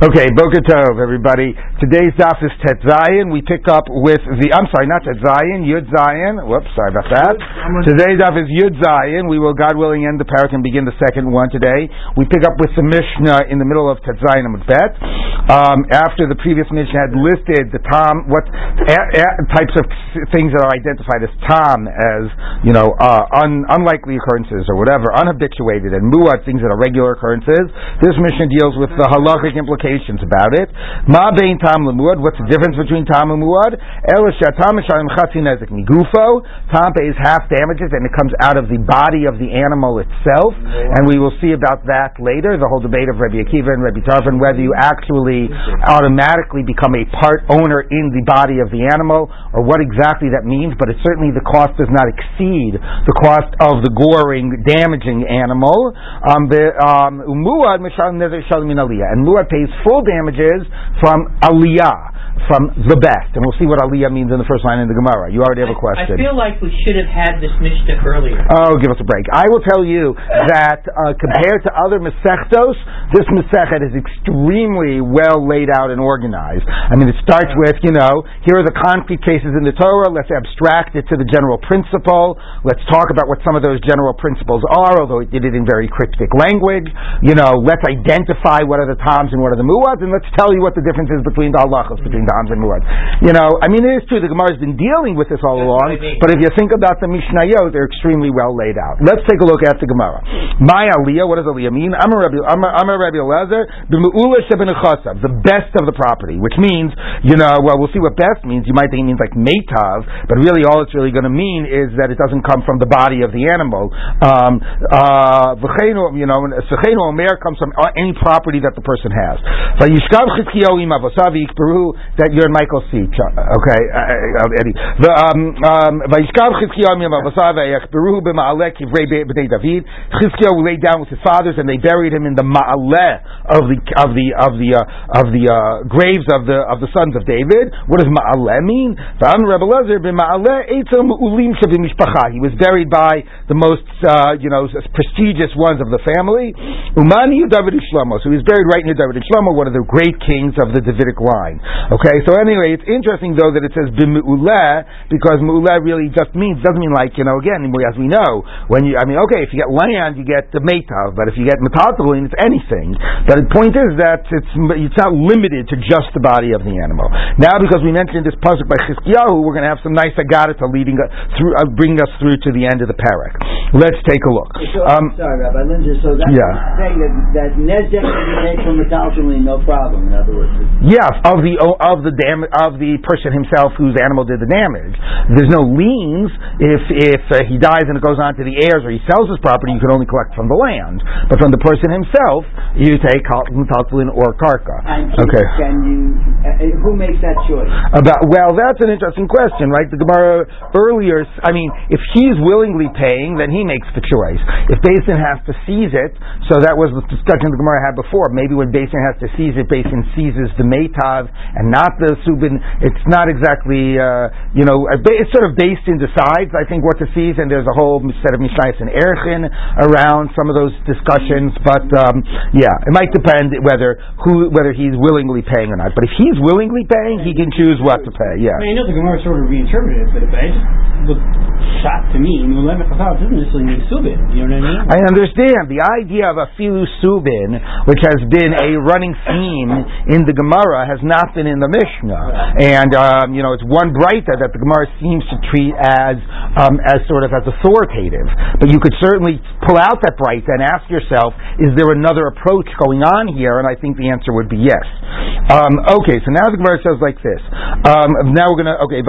Okay, Boker Tov, everybody. Today's daf is Tet Zayin. We pick up with the, I'm sorry, not Tet Zayin, Yud Zayin. Whoops, sorry about that. Today's daf is Yud Zayin. We will, God willing, end the parak and begin the second one today. We pick up with the Mishnah in the middle of Tet Zayin and Bet. Um, after the previous Mishnah had listed the Tom, what a, a, types of things that are identified as Tom, as, you know, uh, un, unlikely occurrences or whatever, unhabituated, and Muad, things that are regular occurrences. This Mishnah deals with the halachic implications about it. Ma bein tam lemuad. What's the difference between tam and muad? El shatam chatzin nezik migufo. Tam pays half damages and it comes out of the body of the animal itself. And we will see about that later. The whole debate of Rabbi Akiva and Rabbi Tarfon whether you actually automatically become a part owner in the body of the animal or what exactly that means. But it certainly the cost does not exceed the cost of the goring, damaging animal. Um, the um, muad and muad pays full damages from aliyah from the best. And we'll see what aliyah means in the first line in the Gemara. You already have a question. I, feel like we should have had this mishnah earlier. Oh, give us a break. I will tell you that uh, compared to other Masechtos, this Masechet is extremely well laid out and organized. I mean, it starts with, you know, here are the concrete cases in the Torah. Let's abstract it to the general principle. Let's talk about what some of those general principles are, although it did it in very cryptic language. You know, let's identify what are the toms and what are the muads, and let's tell you what the difference is between the halachas, between the Dams and Muad. You know, I mean, it is true the Gemara has been dealing with this all That's along, but if you think about the Mishnayot, they're extremely well laid out. Let's take a look at the Gemara. My Aliyah, what does Aliyah mean? I'm a Rabbi, I'm a, I'm a Rabbi Elazar, the best of the property, which means, you know, well, we'll see what best means. You might think it means like Meitav, but really all it's really going to mean is that it doesn't come from the body of the animal. Um, uh, you know, Sechenu Omer comes from any property that the person has that you're in Michael's seat. Okay, uh, uh, Eddie. The um, um, Vayishkav Chizkiyahu Mimavasav Vayachberuhu b'Ma'aleh Kivrei B'nei David. Chizkiyahu laid down with his fathers, and they buried him in the Ma'aleh of the of the of the uh, of the uh, graves of the of the sons of David. What does Ma'aleh mean? He was buried by the most uh, you know prestigious ones of the family. Umani David Shlomo. So he was buried right near David Shlomo, one of the great kings of the Davidic line. Okay, so anyway, it's interesting though that it says b'mu'uleh because mu'uleh really just means doesn't mean like you know again as we know when you I mean okay if you get land you get the metav but if you get metatolin it's anything. But the point is that it's it's not limited to just the body of the animal. Now because we mentioned this pasuk by Chizkiyahu, we're going to have some nice agadata leading through uh, bringing us through to the end of the parak. Let's take a look. So, um, sorry, Rabbi Linzer. So that's yeah. saying that that nezek can be made from metatolin, no problem. In other words, yeah, of the of the dam- of the person himself whose animal did the damage. There's no liens if if uh, he dies and it goes on to the heirs or he sells his property. You can only collect from the land, but from the person himself, you take taltlin or karka. okay. Can you? Uh, who makes that choice? About well, that's an interesting question, right? The Gemara earlier. I mean, if he's willingly paying, then he makes the choice. If Basin has to seize it, so that was the discussion the Gemara had before. Maybe when Basin has to seize it, Basin seizes the and not the subin. It's not exactly, uh, you know, it's sort of based in decides, I think, what to seize, and there's a whole set of Mishnayos and Erchin around some of those discussions. But um, yeah, it might depend whether who whether he's willingly paying or not. But if he's willingly paying, he can choose what to pay. Yeah. I mean, I know the Gemara sort of reinterpreted it, but it just looked shot to me. Mulemet doesn't necessarily mean subin. You know what I mean? I understand the idea of a filu subin, which has been a running theme in the Gemara, has not been in the Mishnah, and um, you know it's one braita that the Gemara seems to treat as um, as sort of as authoritative. But you could certainly pull out that braita and ask yourself, is there another approach going on here? And I think the answer would be yes. Um, okay, so now the Gemara says like this. Um, now we're to okay.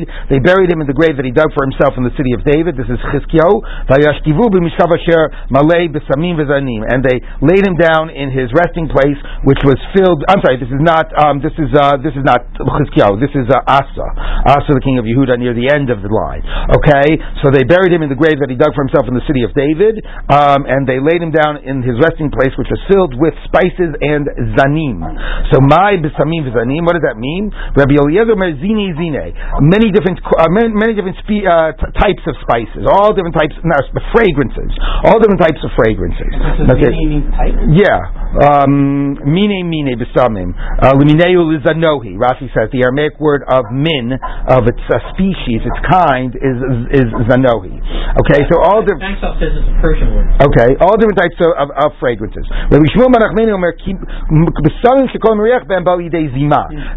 David. They buried him in the grave that he dug for himself in the city of David. This is Chizkiyahu. And they laid him down in his resting place, which was filled. I'm sorry, this is not. Um, this is uh, this is not Chizkiyahu. This is uh, Asa, Asa, the king of Yehuda, near the end of the line. Okay, so they buried him in the grave that he dug for himself in the city of David, um, and they laid him down in his resting place, which was filled with spices and zanim. So my besamim v'zanim. What does that mean? Rabbi Eliezer Merzini zine. Many different, uh, many, many different spe- uh, t- types of spices, all different types, no, fragrances, all different types of fragrances. That's it. Yeah. Um, mine mine besamim. Uh, Limineu lizanohi. Rashi says the Aramaic word of min of its uh, species, its kind, is is zanohi. Okay, so all the says it's a Persian word. Okay, all different types of, of, of fragrances.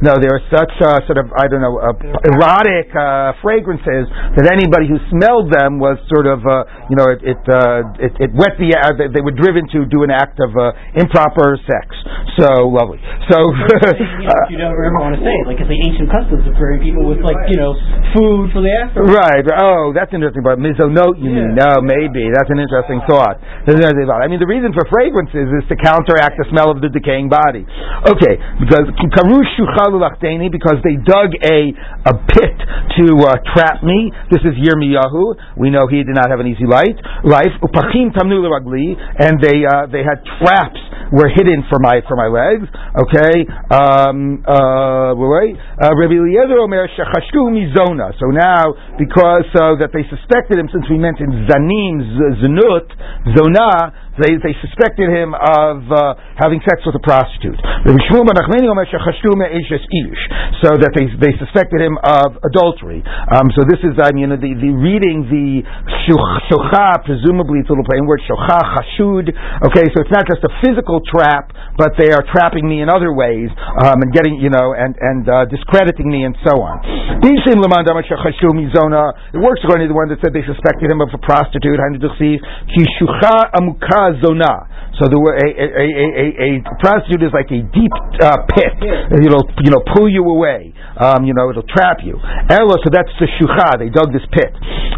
No, there are such uh, sort of I don't know uh, erotic uh, fragrances that anybody who smelled them was sort of uh, you know it it, uh, it, it wet the they were driven to do an act of improper sex. So lovely. So you, know, you don't ever want to say it. like it's the ancient customs of burning people with like you know food for the afterlife. Right. Oh, that's interesting. But mizonot, you yeah. mean? No, maybe that's an interesting thought. I mean, the reason for fragrances is to counteract the smell of the decaying body. Okay, because because they dug a a pit to uh, trap me. This is Yirmiyahu. We know he did not have an easy life. Life. And they uh, they had traps were hidden for my for my legs. Okay. Um, uh, wait. Uh, Rabbi Eliezer Omer shechashku mizona. So now, because uh, that they suspected him, since we mentioned zanim, znut, zona, they, they suspected him of uh, having sex with a prostitute. So that they, they suspected him of adultery. Um, so this is, I mean, the, the reading the shocha, presumably it's a little plain word, shocha, chashud. Okay, so it's not just a physical trap, but they are trapping me in other ways um, and getting, you know, and, and uh, discrediting me and so on. It works according to the one that said they suspected him of a prostitute zona. So the a, a, a, a, prostitute is like a deep uh, pit. It'll you know pull you away. Um, you know it'll trap you. Ella, so that's the shucha. They dug this pit.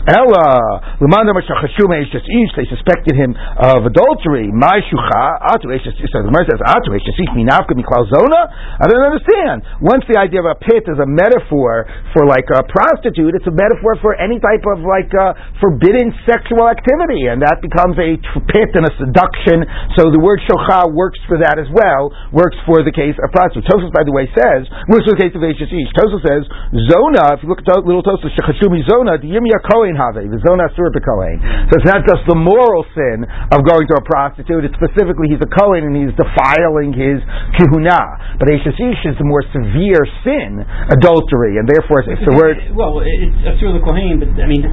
Ella, they suspected him of adultery. My shucha, atu So the Gemara says atu. I don't understand. Once the idea of a pit is a metaphor for like a prostitute, it's a metaphor for any type of like uh, forbidden sexual activity, and that becomes a pit and a seduction. So the word shocha works for that as well, works for the case of prostitute. Tosfos, by the way, says, works for the case of Ashes Ish. Tosfos says, Zona, if you look at little Tosfos, Shechashumi Zona, the Yimya Kohen Have, the Zona Surah Kohen. So it's not just the moral sin of going to a prostitute, it's specifically he's a Kohen and he's defiling his kihuna. But Ashes Ish is the more severe sin, adultery, and therefore it's the word. Well, it's a Surah Kohen, but I mean,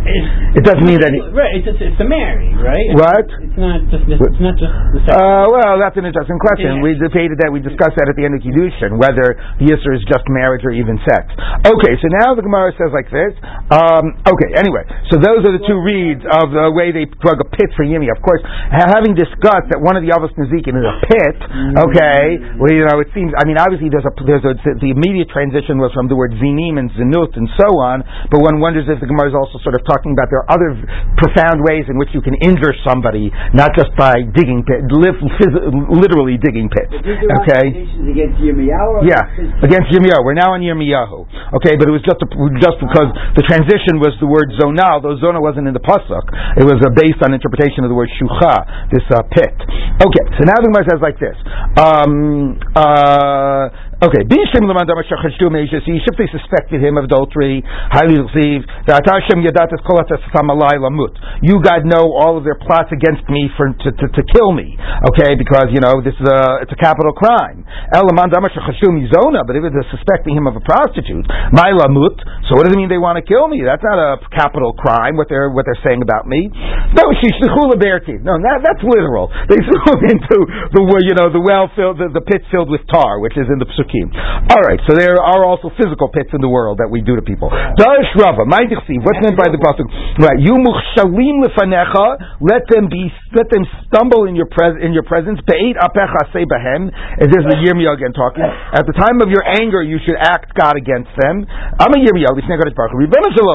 it doesn't mean that. He, right, it's, it's, it's to marry, right? What? It's not just, it's not just uh, well, that's an interesting question. We debated that. We discussed that at the end of Kiddushin, whether the Yisr is just marriage or even sex. Okay, so now the Gemara says like this. Um, okay, anyway, so those are the two reads of the way they plug a pit for Yimi. Of course, having discussed that one of the Avos Nezikin is a pit, okay, well, you know, it seems, I mean, obviously there's a, there's a, the immediate transition was from the word zinim and zinut and so on, but one wonders if the Gemara is also sort of talking about there are other profound ways in which you can injure somebody, not just by digging pit, literally digging pits. Okay. Against Yirmiyahu. Yeah, against Yirmiyahu. We're now on Yirmiyahu. Okay, but it was just a, just because the transition was the word zonah, though zonah wasn't in the pasuk. It was uh, based on interpretation of the word shucha, this uh, pit. Okay, so now the Gemara says like this. Um, uh, Okay, if they suspected him of adultery, highly received. You God know all of their plots against me for to, to, to kill me. Okay, because you know this is a it's a capital crime. But if they're suspecting him of a prostitute, my lamut. so what does it mean they want to kill me? That's not a capital crime. What they're what they're saying about me? No, no, that, that's literal. They threw him into the you know the well filled the, the pit filled with tar, which is in the psukim. All right, so there are also physical pits in the world that we do to people. Dash Rava, what's meant by the pasuk? Right, you muchshalim lefanecha, let them be, let them stumble in your pres in your presence. Be'et apecha say behem. And there's the Yirmiyah again talking. At the time of your anger, you should act God against them. I'm a Yirmiyah,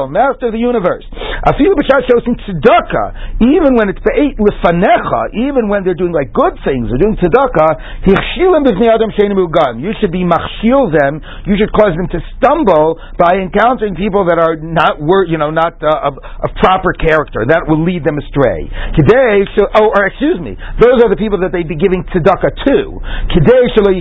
master of the universe. Afilu b'shat shosim tzedakah, even when it's be'et lefanecha, even when they're doing like good things, they're doing tzedakah. Hichshilim b'vnei adam sheinu You should be machshil them, you should cause them to stumble by encountering people that are not, you know, not uh, of, of, proper character. That will lead them astray. Today, oh, or excuse me, those are the people that they'd be giving tzedakah to.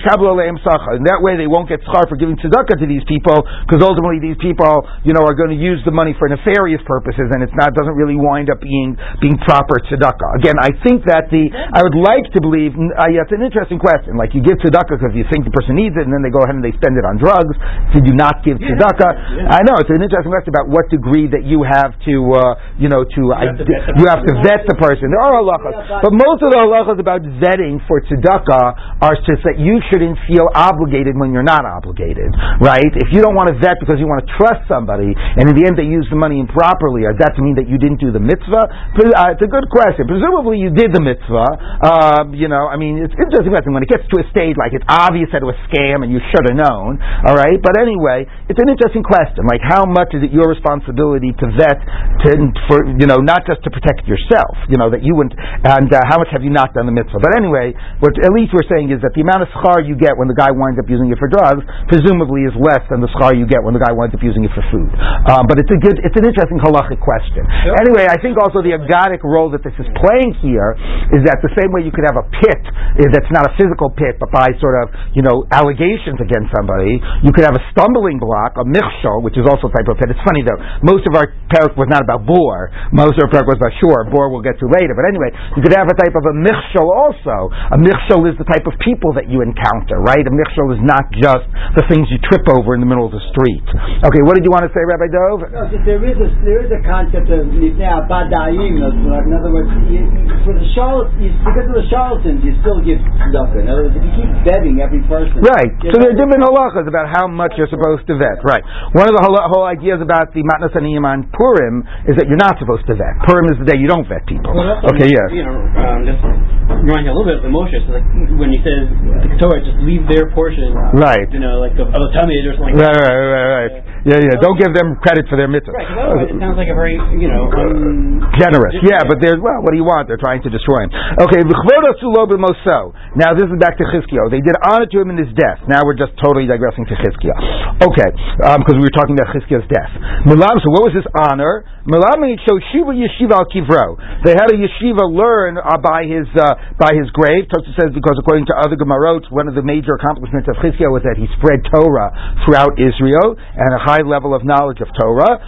And that way they won't get schar for giving tzedakah to these people, because ultimately these people, you know, are going to use the money for nefarious purposes, and it's not doesn't really wind up being being proper tzedakah. Again, I think that the I would like to believe uh, yeah, it's an interesting question. Like you give tzedakah because you think the person needs it, and then they go ahead and they spend it on drugs. Did you not give tzedakah? Yeah. I know it's an interesting question about what degree that you have to, uh, you know, to you, have, to you have to vet the person. There are halachas, but most of the halachas about vetting for tzedakah are just that you shouldn't feel obligated when you're not obligated, right? If you don't want to vet because you want to trust somebody, and in the end they use the money improperly, does that mean that you didn't do the mitzvah? Uh, it's a good question. Presumably you did the mitzvah. Uh, you know, I mean, it's interesting when it gets to a stage like it's obvious that it was a scam and you should have known. All right, but anyway, it's an interesting question. Like, how much is it your responsibility to vet to for you know not just to protect yourself, you know that you wouldn't, and uh, how much have you not done the mitzvah? But anyway, what at least we're saying is that the amount of schar you get when the guy winds up using it for drugs, presumably, is less than the schar you get when the guy winds up using it for food. Uh, but it's a good, it's an interesting halachic question. Sure. Anyway, I think also the agadic role that this is playing here is that the same way you could have a pit eh, that's not a physical pit, but by sort of you know allegations against somebody, you could have a stumbling block, a michshol, which is also a type of pit. It's funny though, most of our parak was not about bor. Most of our parak was about shore. Bor we'll get to later. But anyway, you could have a type of a michshol also. A michshol is the type of people that you encounter, right? A michshol is not just the things you trip over in the middle of the street. Okay, what did you want to say, Rabbi Dov? No, there is a there is a concept of abadayim. In other words, you, for the charlatans, because of the charlatans, you still give tzedakah. In other words, if you keep betting every person, right? So there are different halachas about how much you're supposed to vet. Right. One of the whole, whole ideas about the matnas aniyim on Purim is that you're not supposed to vet. Purim is the day you don't vet people. Well, okay. Yes. You know, um, you a little bit of the Moshe. So like when he says the Torah, just leave their portion. Right. You know, like of, of a tummy or something. Right. Right. Right. Right. Yeah. Yeah. Don't give them credit for their mitzvah. Right. Otherwise, it sounds like a very you know um, generous. Yeah, but there's well, what do you want? They're trying to destroy him. Okay. We go to lobo moso now this is back to Chizkiyo. They did honor to him in his death. Now we're just totally digressing to Chizkiah. Okay, because um, we were talking about Chizkiah's death. Milam, so what was his honor? Milam Shiva Yeshiva al Kivro. They had a yeshiva learn uh, by his uh, by his grave. Tosa says because according to other Gemarot, one of the major accomplishments of Chizkiah was that he spread Torah throughout Israel and a high level of knowledge of Torah.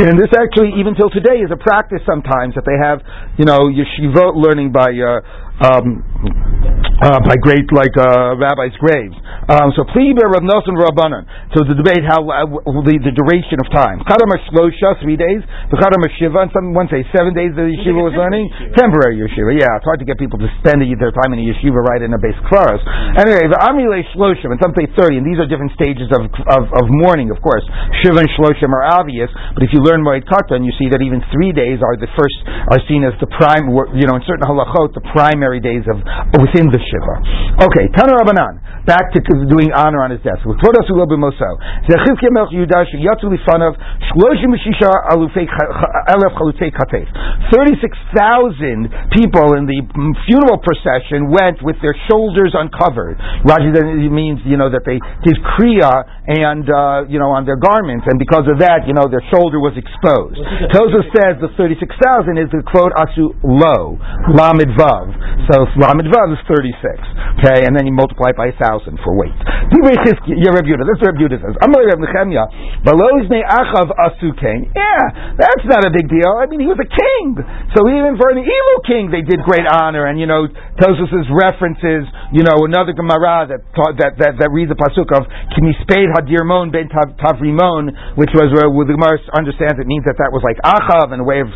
And this actually, even till today, is a practice sometimes that they have, you know, yeshiva learning by uh, um, uh, by great like uh, rabbis' graves. Um, so Pliber Rav Nosson Rabbanan. So the debate how uh, the, the duration of time. Chadam Shlosha three days. The Chadam Shiva. And some one say seven days the yeshiva was learning. Temporary yeshiva. Yeah, it's hard to get people to spend their time in a yeshiva right in a base class. Anyway, the Amile Shloshim, and some say thirty. And these are different stages of of, of mourning, of course. Shiva and Shloshim are obvious, but if you learn Moed Katan, you see that even three days are the first are seen as the prime. You know, in certain halachot, the primary days of within the shiva. Okay, Tana Rabbanan, back to doing honor on his death. Thirty-six thousand people in the funeral procession went with their shoulders uncovered. Rashi means you know that they did kriya and uh, you know on their garments, and because of that, you know their shoulder was exposed. Tosa says the thirty-six thousand is the quote asu lo lamed vav. So Lamed Vav is 36. Okay, and then you multiply it by a thousand for weight. This is says. Reb Nechemia. Balozne Achav Yeah, that's not a big deal. I mean, he was a king. So even for an evil king, they did great honor. And, you know, Tosfos references, you know, another Gemara that, that, that, that reads the Pasuk of Kimisped Hadirmon ben Tavrimon, which was where the Gemara understands it means that that was like Achav and a way of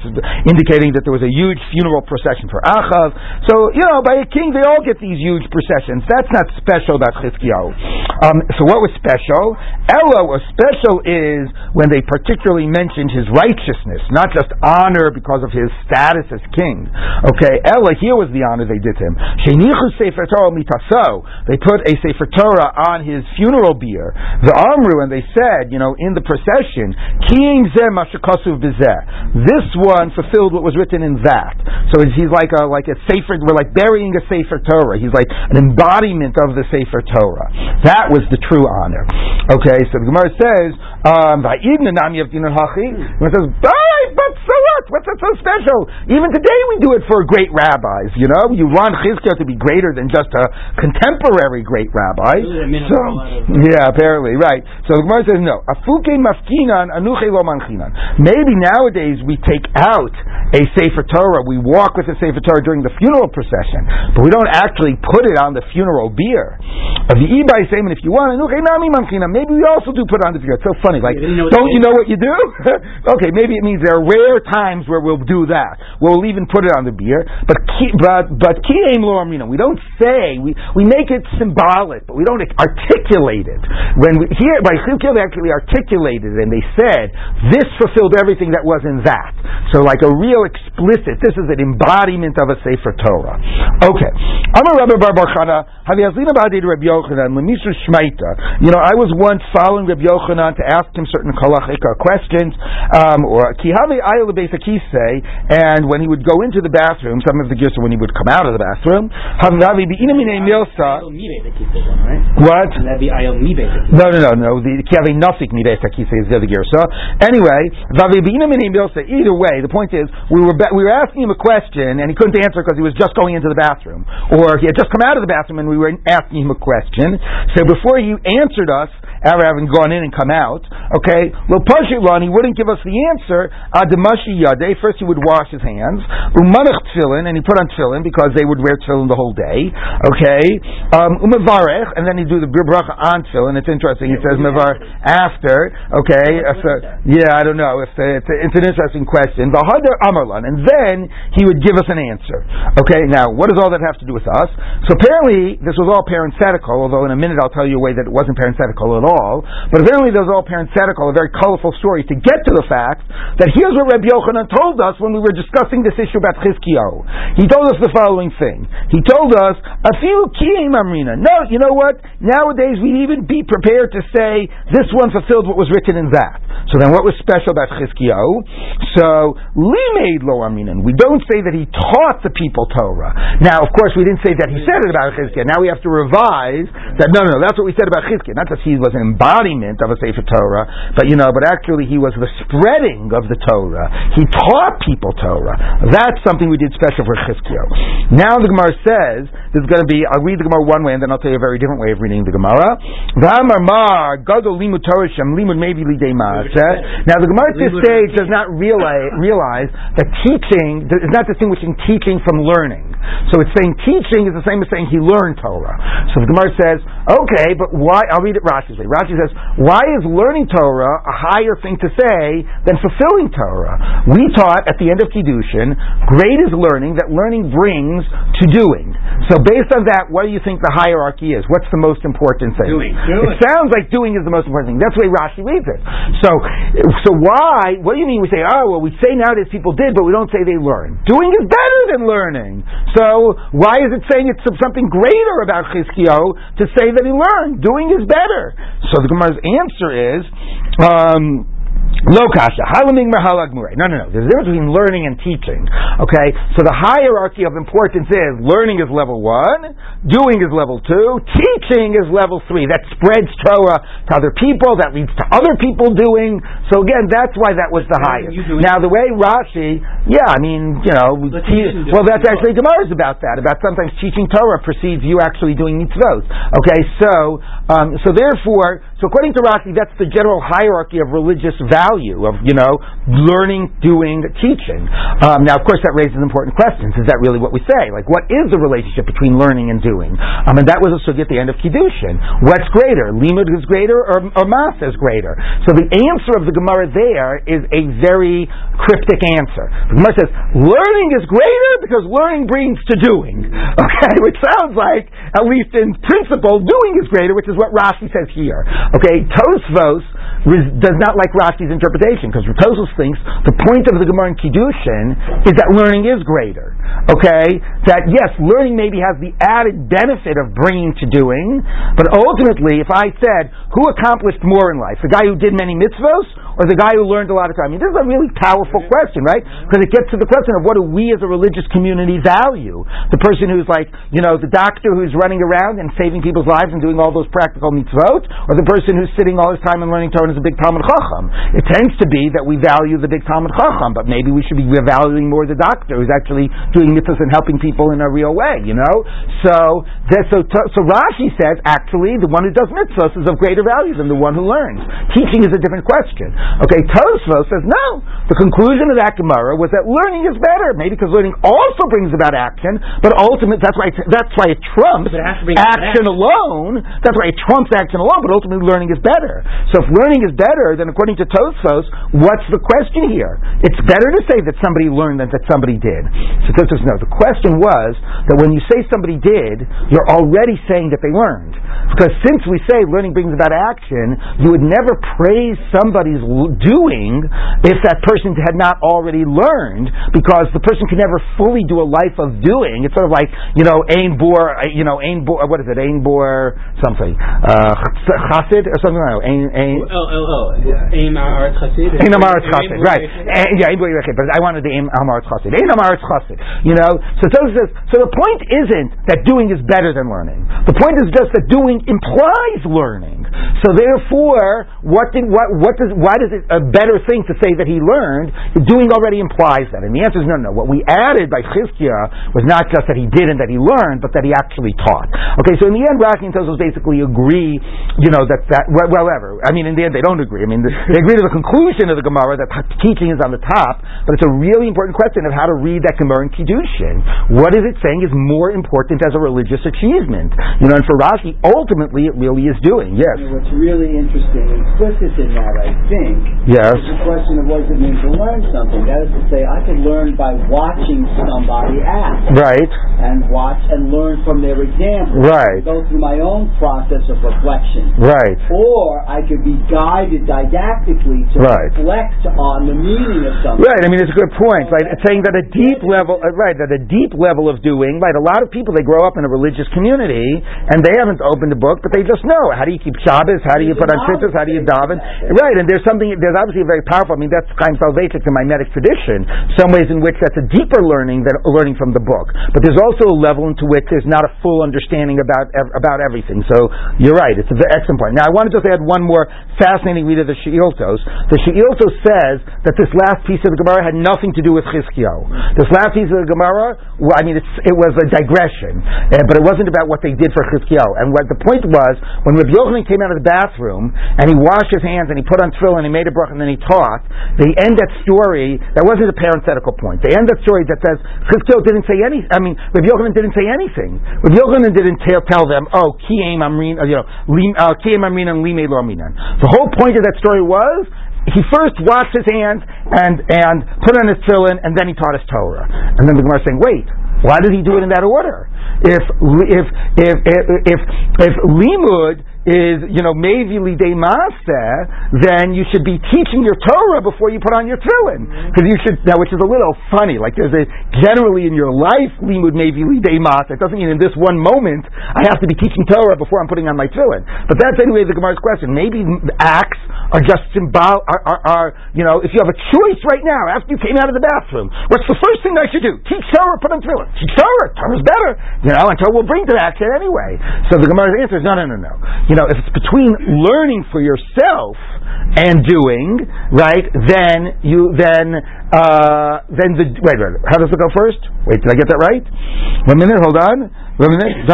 indicating that there was a huge funeral procession for Achav. So, you know, by a king, they all get these huge processions. That's not special about Chizkiyahu. Um, so what was special? Ella was special is when they particularly mentioned his righteousness, not just honor because of his status as king. Okay, Ella, here was the honor they did to him. Sefer Torah mitaso. They put a Sefer Torah on his funeral bier. The Amru, and they said, you know, in the procession, King This one fulfilled what was written in that. So he's like a like a Sefer, we're like like burying a Sefer Torah. He's like an embodiment of the Sefer Torah. That was the true honor. Okay, so the Gemara says, um, Nami of Dinan Hachi. Gemara says, but so what? What's that so special? Even today we do it for great rabbis. You know, you want Chizkiah to be greater than just a contemporary great rabbi. So, yeah, apparently, right. So the Gemara says, no. Afuke mafkinan anuche lo manchinan. Maybe nowadays we take out a Sefer Torah, we walk with a Sefer Torah during the funeral procession, but we don't actually put it on the funeral bier. The Ibai saying, if you want, maybe we also do put it on the bier. It's so funny. Like, don't you know what you do? okay, maybe it means there are rare times where we'll do that. We'll even put it on the beer. But but but We don't say we we make it symbolic, but we don't articulate it. When we, here by Chilkil they actually articulated it, and they said this fulfilled everything that was in that. So like a real explicit. This is an embodiment of a Sefer Torah. Okay. Amar Rabbah bar bar Chana, Haviyazlina Ba'adid Rabbi Yochanan, Shmaita. You know, I was once following Rabbi Yochanan to ask him certain kalachika questions, um, or Kihave Ayel say, and when he would go into the bathroom, some of the gifts when he would come out of the bathroom, Havi Bi'inamine Milsa. What? No, no, no, no. The Kihave Nafik Mibes Akise is the other Girsa. Anyway, Vavi Bi'inamine Milsa, either way, the point is, we were we were asking him a question and he couldn't answer because he was just going into the bathroom, or he had just come out of the bathroom and we were asking him a question. So before you answered us, after having gone in and come out, okay, well, Pashilon, he wouldn't give us the answer. Adamashi Yade, first he would wash his hands. Umanach tefillin, and he put on tefillin because they would wear tefillin the whole day, okay. Um, Umavarech, and then he'd do the bracha on tefillin. It's interesting. He says Mavar after, okay. So, yeah, I don't know. If it's, it's an interesting question. Vahadar Amarlan, and then he would give us an answer. Okay, now what does all that have to do with us? So apparently this was all parenthetical, although in a minute I'll tell you a way that it wasn't parenthetical at all all, but apparently there's all parenthetical, a very colorful story to get to the fact that here's what Rabbi Yochanan told us when we were discussing this issue about Chizkiyahu. He told us the following thing. He told us, a few kiyim amrina. No, you know what? Nowadays we'd even be prepared to say this one fulfilled what was written in that. So then what was special about Chizkiyahu? So, li made lo amrinan. We don't say that he taught the people Torah. Now, of course, we didn't say that he said it about Chizkiah. Now we have to revise that, no, no, no, that's what we said about Chizkiah. Not that he was an embodiment of a Sefer Torah, but you know, but actually he was the spreading of the Torah. He taught people Torah. That's something we did special for Chizkiyo. Now the Gemara says, this is going to be, I'll read the Gemara one way and then I'll tell you a very different way of reading the Gemara. Now the Gemara at this stage does not realize, realize that teaching is not distinguishing teaching from learning. So it's saying teaching is the same as saying he learned Torah. So the Gemara says, okay, but why, I'll read it Rashi's way. Rashi says, why is learning Torah a higher thing to say than fulfilling Torah? We taught at the end of Kiddushin, great is learning that learning brings to doing. So based on that, what do you think the hierarchy is? What's the most important thing? Doing. It sounds like doing is the most important thing. That's the way Rashi reads it. So, so why, what do you mean we say, oh, well, we say nowadays people did, but we don't say they learned. Doing is better than learning. So why is it saying it's something greater about Chizkiyahu to say that he learned? Doing is better. So the Gemara's answer is, um, Lo kasha. Halaming No, no, no. There's a difference between learning and teaching. Okay? So the hierarchy of importance is learning is level one, doing is level two, teaching is level three. That spreads Torah to other people, that leads to other people doing. So again, that's why that was the highest. Now the way Rashi, yeah, I mean, you know, te- well that's actually Gemara is about that, about sometimes teaching Torah precedes you actually doing mitzvot. Okay, so, um, so therefore, so according to Rashi, that's the general hierarchy of religious value value of, you know, learning, doing, teaching. Um, now, of course, that raises important questions. Is that really what we say? Like, what is the relationship between learning and doing? Um, and that was a sugi at the end of Kiddushin. What's greater? Limud is greater or, or is greater? So the answer of the Gemara there is a very cryptic answer. The Gemara says, learning is greater because learning brings to doing. Okay, which sounds like, at least in principle, doing is greater, which is what Rashi says here. Okay, Tosfos does not like Rashi's interpretation because Ratosos thinks the point of the Gemara in Kiddushin is that learning is greater. Okay, that yes, learning maybe has the added benefit of bringing to doing, but ultimately, if I said who accomplished more in life, the guy who did many mitzvos or the guy who learned a lot of time? I mean, this is a really powerful question, right? Mm-hmm. Because it gets to the question of what do we as a religious community value? The person who's like, you know, the doctor who's running around and saving people's lives and doing all those practical mitzvot, or the person who's sitting all his time and learning Torah and is a big Talmud Chacham. It tends to be that we value the big Talmud Chacham, but maybe we should be valuing more the doctor who's actually doing mitzvahs and helping people in a real way, you know? So, so, so Rashi says, actually, the one who does mitzvahs is of greater value than the one who learns. Teaching is a different question. Okay, Tosfos says, no. The conclusion of that Gemara was that learning is better, maybe because learning also brings about action, but ultimately, that's why, that's why it trumps it bring action alone. That's why it trumps action alone, but ultimately learning is better. So if learning is better, then according to Tosfos, what's the question here? It's better to say that somebody learned than that somebody did. So Tosfos, no. The question was that when you say somebody did, you're already saying that they learned. Because since we say learning brings about action, you would never praise somebody's doing if that person had not already learned, because the person can never fully do a life of doing. It's sort of like, you know, Ein Bor, you know, Ein Bor, what is it, Ein Bor something, uh, Chassid or something, I don't know, Ein, Ein, Oh, oh, oh. Aim Aretz Chassid. Ein Amaretz Chassid, right? Yeah, Ein Bor Yechid, but I wanted the Ein Amaretz Chassid. Ein Amaretz Chassid. You know, so Tosfos says, so the point isn't that doing is better than learning. The point is just that doing implies learning. So therefore, what did what what does why does it a better thing to say that he learned? Doing already implies that, and the answer is no, no. What we added by Chizkiah was not just that he did and that he learned, but that he actually taught. Okay, so in the end, Rashi and Tosfos basically agree, you know, that that well. I mean, in the end, they don't agree. I mean, they agree to the conclusion of the Gemara that teaching is on the top, but it's a really important question of how to read that Gemara in Kiddushin. What is it saying is more important as a religious achievement? You know, and for Rashi, ultimately, it really is doing. Yes. You what's really interesting, implicit in that, I think, Yes. is the question of what does it mean to learn something. That is to say, I can learn by watching somebody act Right. and watch and learn from their example. Right. Go through my own process of reflection. Right. Or I could be guided didactically to Right. reflect on the meaning of something. Right. I mean, it's a good point. Right. It's saying that a deep level, uh, right, that a deep level of doing, right. A lot of people they grow up in a religious community and they haven't opened a book, but they just know how do you keep Shabbos, how do you put on tzitzis, how do you daven, right? And there's something, there's obviously a very powerful. I mean, that's Chaim Soloveitchik, the mimetic tradition. Some ways in which that's a deeper learning than learning from the book, but there's also a level into which there's not a full understanding about about everything. So you're right. It's an excellent point. Now I want to just add one more fascinating read of the Sheiltos. The Sheiltos says that this last piece of the Gemara had nothing to do with Chizkiyahu. This last piece of the Gemara, I mean, it was a digression, uh, but it wasn't about what they did for Chizkiyahu. And what the point was, when Rabbi Yochanan came out of the bathroom and he washed his hands and he put on tefillin and made a bracha and then he taught, they end that story. That wasn't a parenthetical point. They end that story that says Chizkiyahu didn't say any. I mean, Rabbi Yochanan didn't say anything. Rabbi Yochanan didn't tell, tell them, oh, ki aim amrin, uh, you know, uh, ki amrin and limei lo. The whole point of that story was he first washed his hands and and put on his tefillin, and then he taught his Torah. And then the Gemara is saying, wait, why did he do it in that order? If if if if if, if limud is you know mevili de maaseh, then you should be teaching your Torah before you put on your tefillin, mm-hmm. because you should now, which is a little funny. Like there's a generally in your life limud mevili de maaseh. It doesn't mean in this one moment I have to be teaching Torah before I'm putting on my tefillin. But that's anyway the Gemara's question. Maybe acts are just symbol are, are, are you know if you have a choice right now after you came out of the bathroom, what's the first thing I should do? Teach Torah, put on tefillin. Teach Torah. Torah's better, you know, and Torah will bring to action anyway. So the Gemara's answer is no, no, no, no. You know, if it's between learning for yourself and doing right, then you then uh, then the wait, wait, how does it go first? Wait, did I get that right? One minute, hold on. One minute.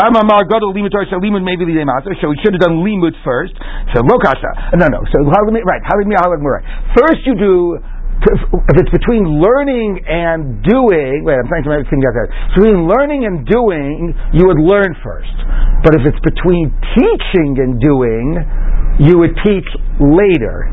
Torah. So we should have done limud first. So lo kasha. No, no. So right? How me? How right? First you do if it's between learning and doing, wait, I'm trying to make things out there. Between learning and doing, you would learn first. But if it's between teaching and doing, you would teach later.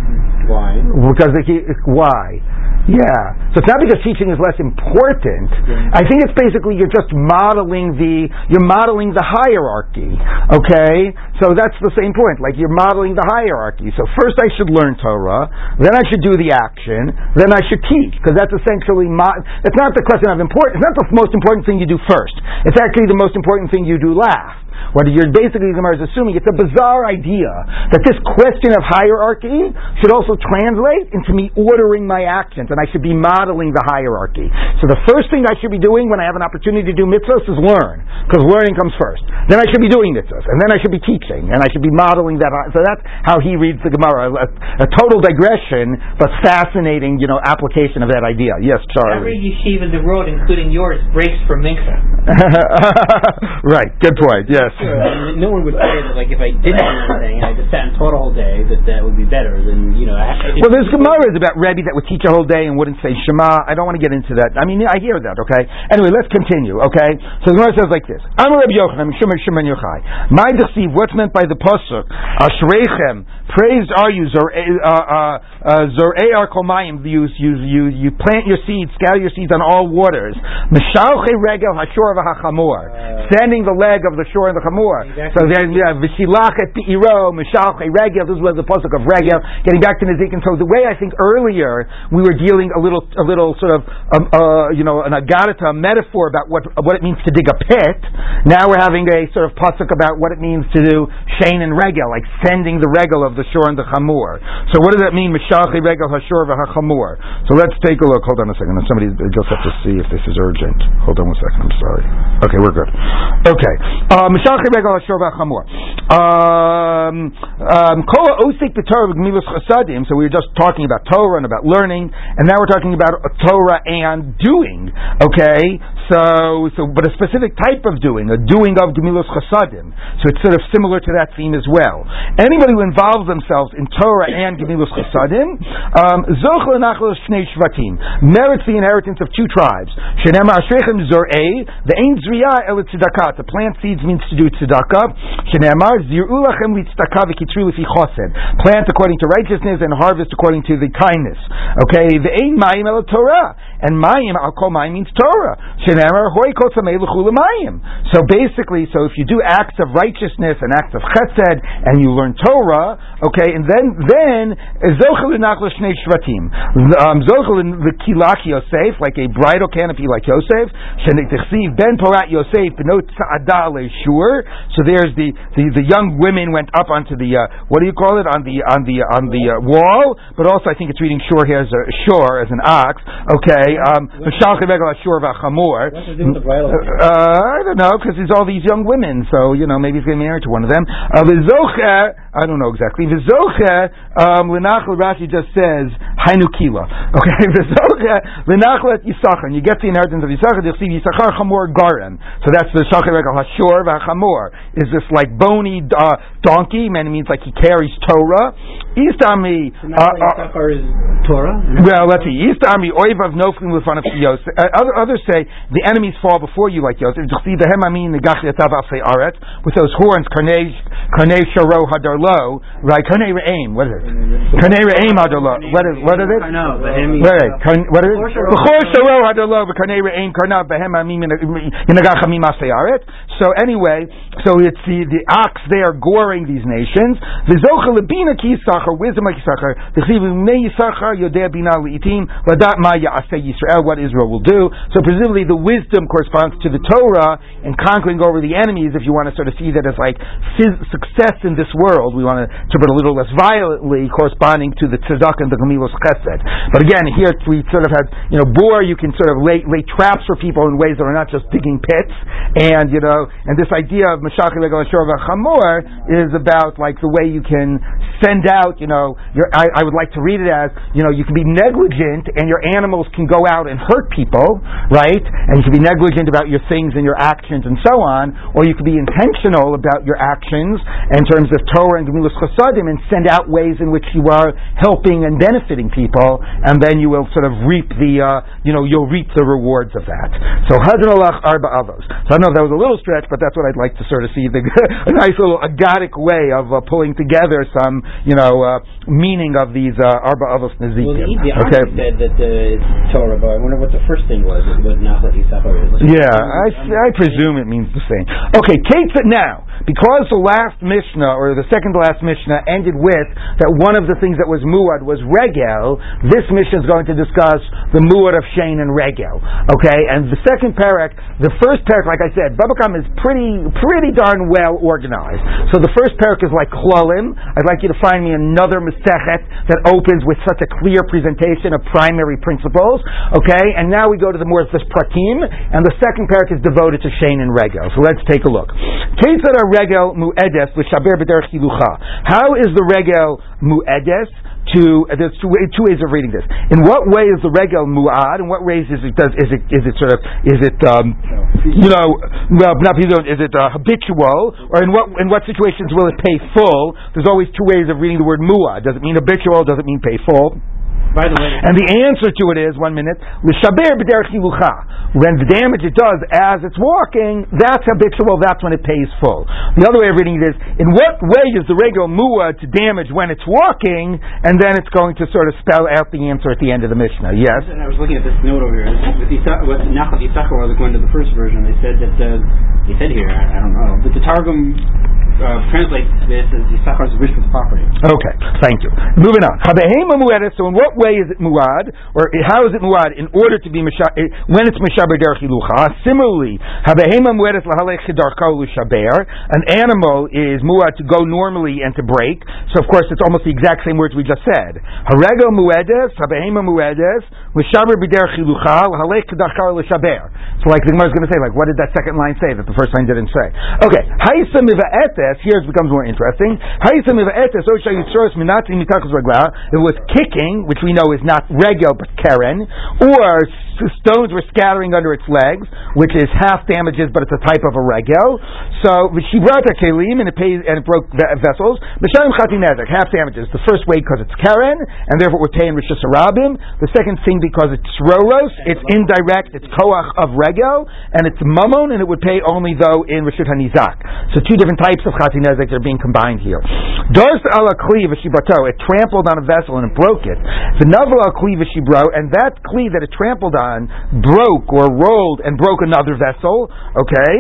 Why? Because the, why? Yeah. So it's not because teaching is less important. I think it's basically you're just modeling the you're modeling the hierarchy. Okay? So that's the same point. Like you're modeling the hierarchy. So first I should learn Torah, then I should do the action, then I should teach because that's essentially mo- that's not the question of important. It's not the most important thing you do first. It's actually the most important thing you do last. What you're basically the Gemara is assuming it's a bizarre idea that this question of hierarchy should also translate into me ordering my actions, and I should be modeling the hierarchy. So the first thing I should be doing when I have an opportunity to do mitzvahs is learn, because learning comes first. Then I should be doing mitzvahs, and then I should be teaching, and I should be modeling that. So that's how he reads the Gemara. A, a total digression, but fascinating, you know, application of that idea. Yes, Charlie. Every yeshiva in the world, including yours, breaks from mincha. right. Good point. Yes. Sure. I mean, no one would say that, like, if I didn't do anything and I just sat and taught all day, that that would be better than, you know. I, Well, there's Gemara's about Rebbe that would teach a whole day and wouldn't say Shema. I don't want to get into that. I mean, I hear that. Okay. Anyway, let's continue. Okay. So the Gemara says like this: I'm a Rebbe Yochanan, I'm Shimon Shimon Yochai. My deceive. What's meant by the pasuk? Ashreichem. Praised are you, Zorei uh, uh, uh, Komayim. You you you you plant your seeds, scatter your seeds on all waters. Mishalche regel hashor v'hachamor. Sending the leg of the shore and the chamor. So there's v'shilach et pi'iro mishalche regel. This was the pasuk of regel. Getting back to Nezikin. So the way I think earlier we were dealing a little a little sort of um, uh, you know an agadata metaphor about what what it means to dig a pit. Now we're having a sort of pasuk about what it means to do shane and regel, like sending the regel of the shore and the chamor. So what does that mean? Mishalche regel hashor v'hachamor. So let's take a look. Hold on a second. Somebody just have to see if this is urgent. Hold on one second. I'm sorry. Okay, we're good. Okay. Mishalche regel hashor v'hachamor. Um, um, Kola osik b'torah b'gmilos chasadim. So we were just talking about Torah and about learning, and now we're talking about Torah and doing. Okay. So, so, but a specific type of doing, a doing of gemilos chasadim. So it's sort of similar to that theme as well. Anybody who involves themselves in Torah and gemilos chasadim, um, zoch lenachlos shnei shvatim, merits the inheritance of two tribes. Shenema ashrechem zorei, the ein zriyah el tzedakah. To plant seeds means to do tzedakah. Shenema zir'u lachem litzedakah v'kitru lefi. Plant according to righteousness and harvest according to the kindness. Okay, the ein mayim el Torah, and mayim I'll call mayim means Torah. So basically, so if you do acts of righteousness and acts of chesed, and you learn Torah, okay, and then then zochel shnei shvatim, zochel the kilak Yosef, like a bridal canopy like Yosef, shenichsiv ben porat Yosef benot tzada shur. So there's the, the the young women went up onto the uh, what do you call it on the on the on the uh, wall, but also I think it's reading shore here as a shore as an ox. Okay, um, shur v'chamor. What's it do with the bridal? Uh, I don't know because there's all these young women, so you know maybe he's getting married to one of them. Uh, I don't know exactly. V'zoche, um, Lenachal Rashi just says Hainukila. Okay, v'zoche Lenachal Yisachar. And you get the inheritance of Yisachar. You'll see Yisachar Chamor Garem. So that's the Shachar like Hashor v'Chamor. Is this like bony uh, donkey? Man, it means like he carries Torah. Istami. So now Yisachar is Torah? Well, let's see. Istami Oivav Noflim of Yosef. Uh, other, others say the enemies fall before you like Yosef. With those horns, Karnei Sharo Hadarlo, right? Karnei Re'aim. What is it? Karnei Re'aim Hadarlo. What is what is it? I know, but him. Wait, Karn- what is it? B'chor Sharo Hadarlo, Karnei Re'aim Karna Behem Amim Yinagachamim Aseyaret. So anyway, so it's the, the ox there goring these nations. V'zocha lebina ki yisachar, wisdom like yisachar. V'chivu me yisachar yodeh bina li'itim, ladat ma ya'aseh Yisrael, what Israel will do. So presumably the wisdom corresponds to the Torah and conquering over the enemies, if you want to sort of see that as like success in this world, we want to, to interpret a little less violently, corresponding to the tzedakah and the gemilos chesed. But again, here we sort of had, you know, bore you can sort of lay, lay traps for people in ways that are not just digging pits, and you know, and this idea of Mashach Regal Shorva Chamor is about like the way you can send out, you know, your, I, I would like to read it as, you know, you can be negligent and your animals can go out and hurt people, right? And you can be negligent about your things and your actions and so on, or you can be intentional about your actions in terms of Torah and Gemilas Chasadim and send out ways in which you are helping and benefiting people, and then you will sort of reap the, uh, you know, you'll reap the rewards of that. So Hadron Alach Arba Avos. So I don't know if that was a little stretch, but that's what I'd like to sort of see the, a nice little agadic way of uh, pulling together some, you know, uh, meaning of these uh, Arba Avos Nezikin. Well, the, the okay. said that uh, it's Torah, but I wonder what the first thing was. What Nachlat Yisachar is. Yeah, I, I presume it means the same. Okay, Kate now, because the last last Mishnah, or the second to last Mishnah, ended with that one of the things that was muad was regel. This mission is going to discuss the muad of Shane and regel. Okay, and the second parak, the first parak, like I said, Bava Kamma is pretty, pretty darn well organized. So the first parak is like klolim. I'd like you to find me another Masechet that opens with such a clear presentation of primary principles. Okay, and now we go to the more this prakim, and the second parak is devoted to Shane and regel. So let's take a look. How is the regel mu'edes? to there's two, two ways of reading this. In what way is the regel muad? In what ways is it does is it is it sort of is it um, you know well not is it uh, habitual or in what in what situations will it pay full? There's always two ways of reading the word muad. Does it mean habitual? Does it mean pay full? By the way, and the answer to it is one minute l'shaber b'derech When the damage it does as it's walking, that's habitual. That's when it pays full. The other way of reading it is in what way is the regel mua to damage when it's walking, and then it's going to sort of spell out the answer at the end of the Mishnah. Yes. And I was looking at this note over here. With Isa, what Nachal Yisachar was going to the first version. They said that uh, they said here. I, I don't know, but the Targum uh, translate this as Yisachar's Rishvus property. Okay, thank you. Moving on. So in what way is it muad, or how is it muad in order to be eh, when it's mishaber derech Similarly, an animal is muad to go normally and to break. So of course it's almost the exact same words we just said. Harego muedes, habehema muedes, mishaber b'derech halech kedarkal l'shaber. So like the Gemara is going to say, like what did that second line say that the first line didn't say? Okay, ha'isa etes, here it becomes more interesting. It was kicking, which we know is not regel but keren, or stones were scattering under its legs, which is half damages, but it's a type of a regel. So v'shibrata kelim, and it pays and it broke vessels. Half damages. The first way because it's keren, and therefore we're paying rishus arabim. The second thing because it's roros, it's indirect, it's koach of regel, and it's mamon, and it would pay only though in rishut hanizak. So two different types of chatinezek are being combined here. Dors ala kli it trampled on a vessel and it broke it. The novel al kli and that kli that it trampled on broke or rolled and broke another vessel. Okay,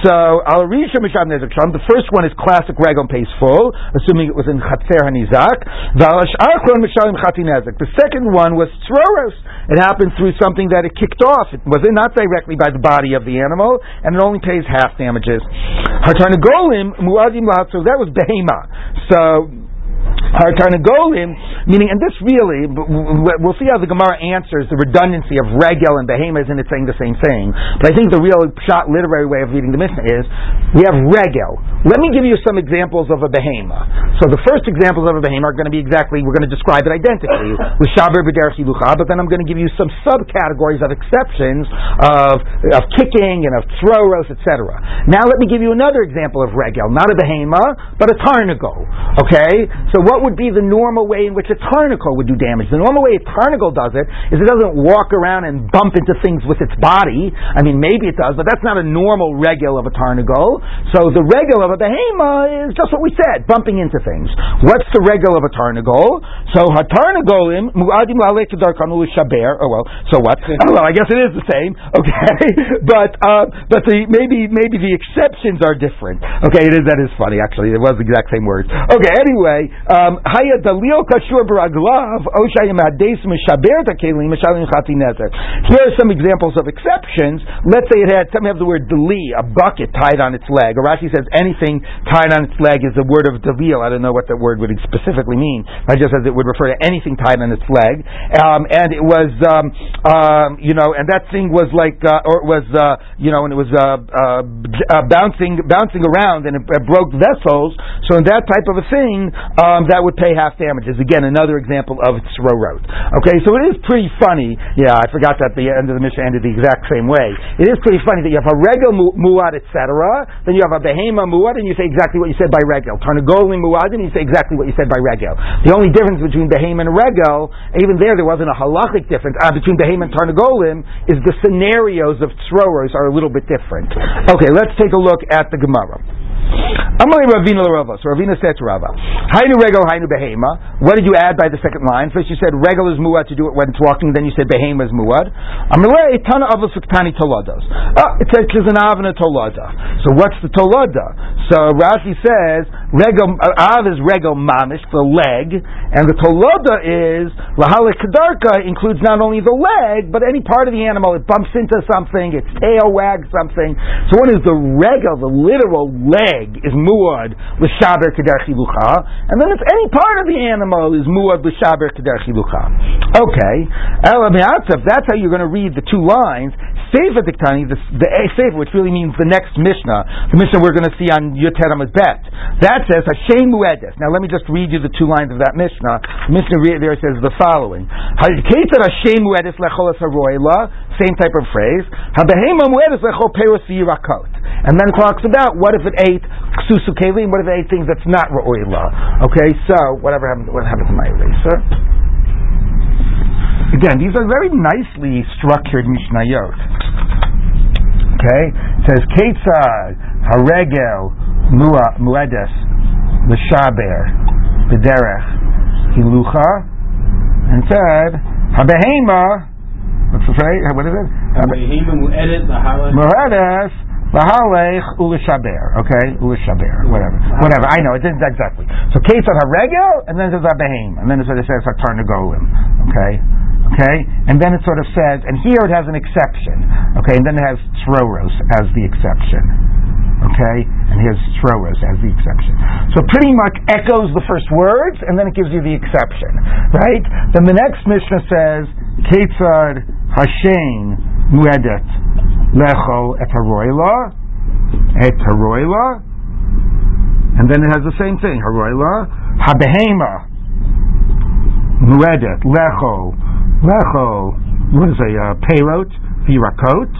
so al risha misham nezek The first one is classic regon pays full, assuming it was in chatzer hanizak. The second one was tzoros. It happened through something that it kicked off. It was not directly by the body of the animal, and it only pays half damages. Hatarnagolim muadim So that was behema. So Hartarnagolim, meaning, and this really, we'll see how the Gemara answers the redundancy of regel and behema isn't it saying the same thing. But I think the real shot literary way of reading the Mishnah is we have regel. Let me give you some examples of a behema. So the first examples of a behema are going to be exactly, we're going to describe it identically with shaber b'derech but then I'm going to give you some subcategories of exceptions of, of kicking and of throws, etc. Now let me give you another example of regel, not a behema, but a tarnago. Okay? So what would be the normal way in which a tarnicle would do damage? The normal way a tarnicle does it is it doesn't walk around and bump into things with its body. I mean, maybe it does, but that's not a normal regel of a tarnicle. So the regel of a behema is just what we said, bumping into things. What's the regel of a tarnicle? So hatarnigolim muadim darkanu shaber. Oh well, so what? Oh well, I guess it is the same. Okay, but uh, but the maybe maybe the exceptions are different. Okay, it is that is funny actually. It was the exact same words. Okay, anyway, um, Haya dalil kashur baraglav oshayim mishaber takelim mishalim chatinezer. Here are some examples of exceptions. Let's say it had some have the word dali, a bucket tied on its leg. Or Rashi says anything tied on its leg is a word of dalil. I don't know what that word would specifically mean. I just says it would refer to anything tied on its leg. Um, and it was, um, um, you know, and that thing was like, uh, or it was, uh, you know, and it was uh, uh, bouncing, bouncing around, and it, it broke vessels. So in that type of a thing, um, that would pay half damages. Again, another example of tzrorot. Okay, so it is pretty funny. Yeah, I forgot that the end of the Mishnah ended the exact same way. It is pretty funny that you have a regel muad, etc., then you have a behema muad, and you say exactly what you said by regel. Tarnagolim muad, and you say exactly what you said by regel. The only difference between behema and regel, even there, there wasn't a halachic difference uh, between behema and tarnagolim, is the scenarios of tzroros are a little bit different. Okay, let's take a look at the Gemara. Amalei Ravina Rava. So Ravina said to Rava, Hainu regel, hainu behema. What did you add by the second line? First you said regel is muad to do it when it's walking, then you said behema is muad. Amalei tana avos uktani tolados. Oh, ah, it says there's an av and a tolada. So what's the tolada? So Rashi says regel, uh, av is regel mamish, the leg, and the tolada is lahalik kadarka includes not only the leg, but any part of the animal. It bumps into something, its tail wags something. So what is the regel, the literal leg, is muad l'shaber keder chilucha, and then it's any part of the animal is muad l'shaber keder chilucha. Okay, that's how you're going to read the two lines, Sefer Diktani, the, the Sefer, which really means the next Mishnah, the Mishnah we're going to see on Yoteram Bet, that says Hashem Muedes. Now let me just read you the two lines of that Mishnah. Mishnah there says the following: Hashem Muedes lechol same type of phrase. Habehema Muedes lechol peros and then talks about what if it ate ksusu kelim, what if it ate things that's not ra'oila. Okay, so whatever happened, what happened to my eraser? Again, these are very nicely structured mishnayot. Okay, it says ketzad haregel muedes l'shaber b'derech hilucha, and said habehema. What's the phrase? What is it? Habehema muedes Lahalech ulishaber, okay, ulishaber, whatever, whatever. I know it isn't exactly. So case on haregel, and then it says abehem, and then it sort of says hatarnagolim, okay, okay, and then it sort of says, and here it has an exception, okay, and then it has troros as the exception, okay, and here's troros as the exception. So pretty much echoes the first words, and then it gives you the exception, right? Then the next Mishnah says, Ketzad Hashem Muedet Lecho et haroila, and then it has the same thing, haroila, habehema, muedet, lecho, lecho, what is a uh, peyrot, virakot,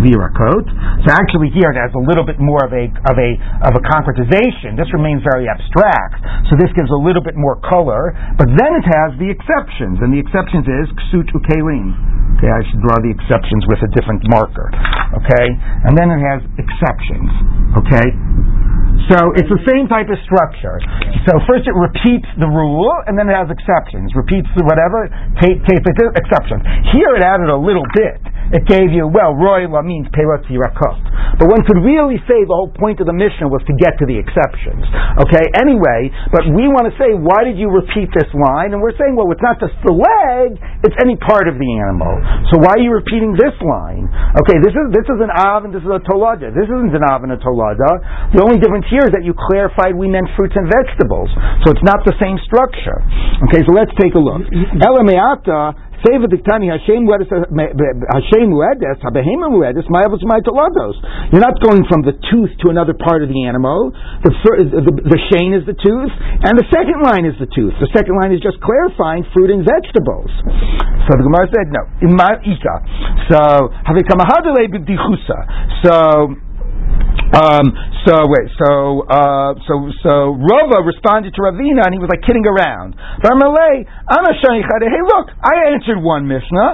virakot. So actually here it has a little bit more of a of a of a concretization. This remains very abstract. So this gives a little bit more color, but then it has the exceptions, and the exceptions is ksut ukelim. Okay, I should draw the exceptions with a different marker. Okay, and then it has exceptions. Okay, so it's the same type of structure. So first it repeats the rule, and then it has exceptions. Repeats the whatever, tape it, exceptions. Here it added a little bit it gave you, well, royla means perot yirakot. But one could really say the whole point of the mission was to get to the exceptions. Okay, anyway, but we want to say, why did you repeat this line? And we're saying, well, it's not just the leg, it's any part of the animal. So why are you repeating this line? Okay, this is this is an av and this is a tolada. This isn't an av and a tolada. The only difference here is that you clarified we meant fruits and vegetables. So it's not the same structure. Okay, so let's take a look. Elameata Seva diktani Hashem muedes Hashem muedes habehema muedes ma'avos ma'itolados. You're not going from the tooth to another part of the animal. The, the, the shane is the tooth, and the second line is the tooth. The second line is just clarifying fruit and vegetables. So the Gemara said no. In ma'ika. So havekamahadale b'dichusa. So um, so wait, so uh, so so Rava responded to Ravina and he was like kidding around. Hey, look, I answered one Mishnah.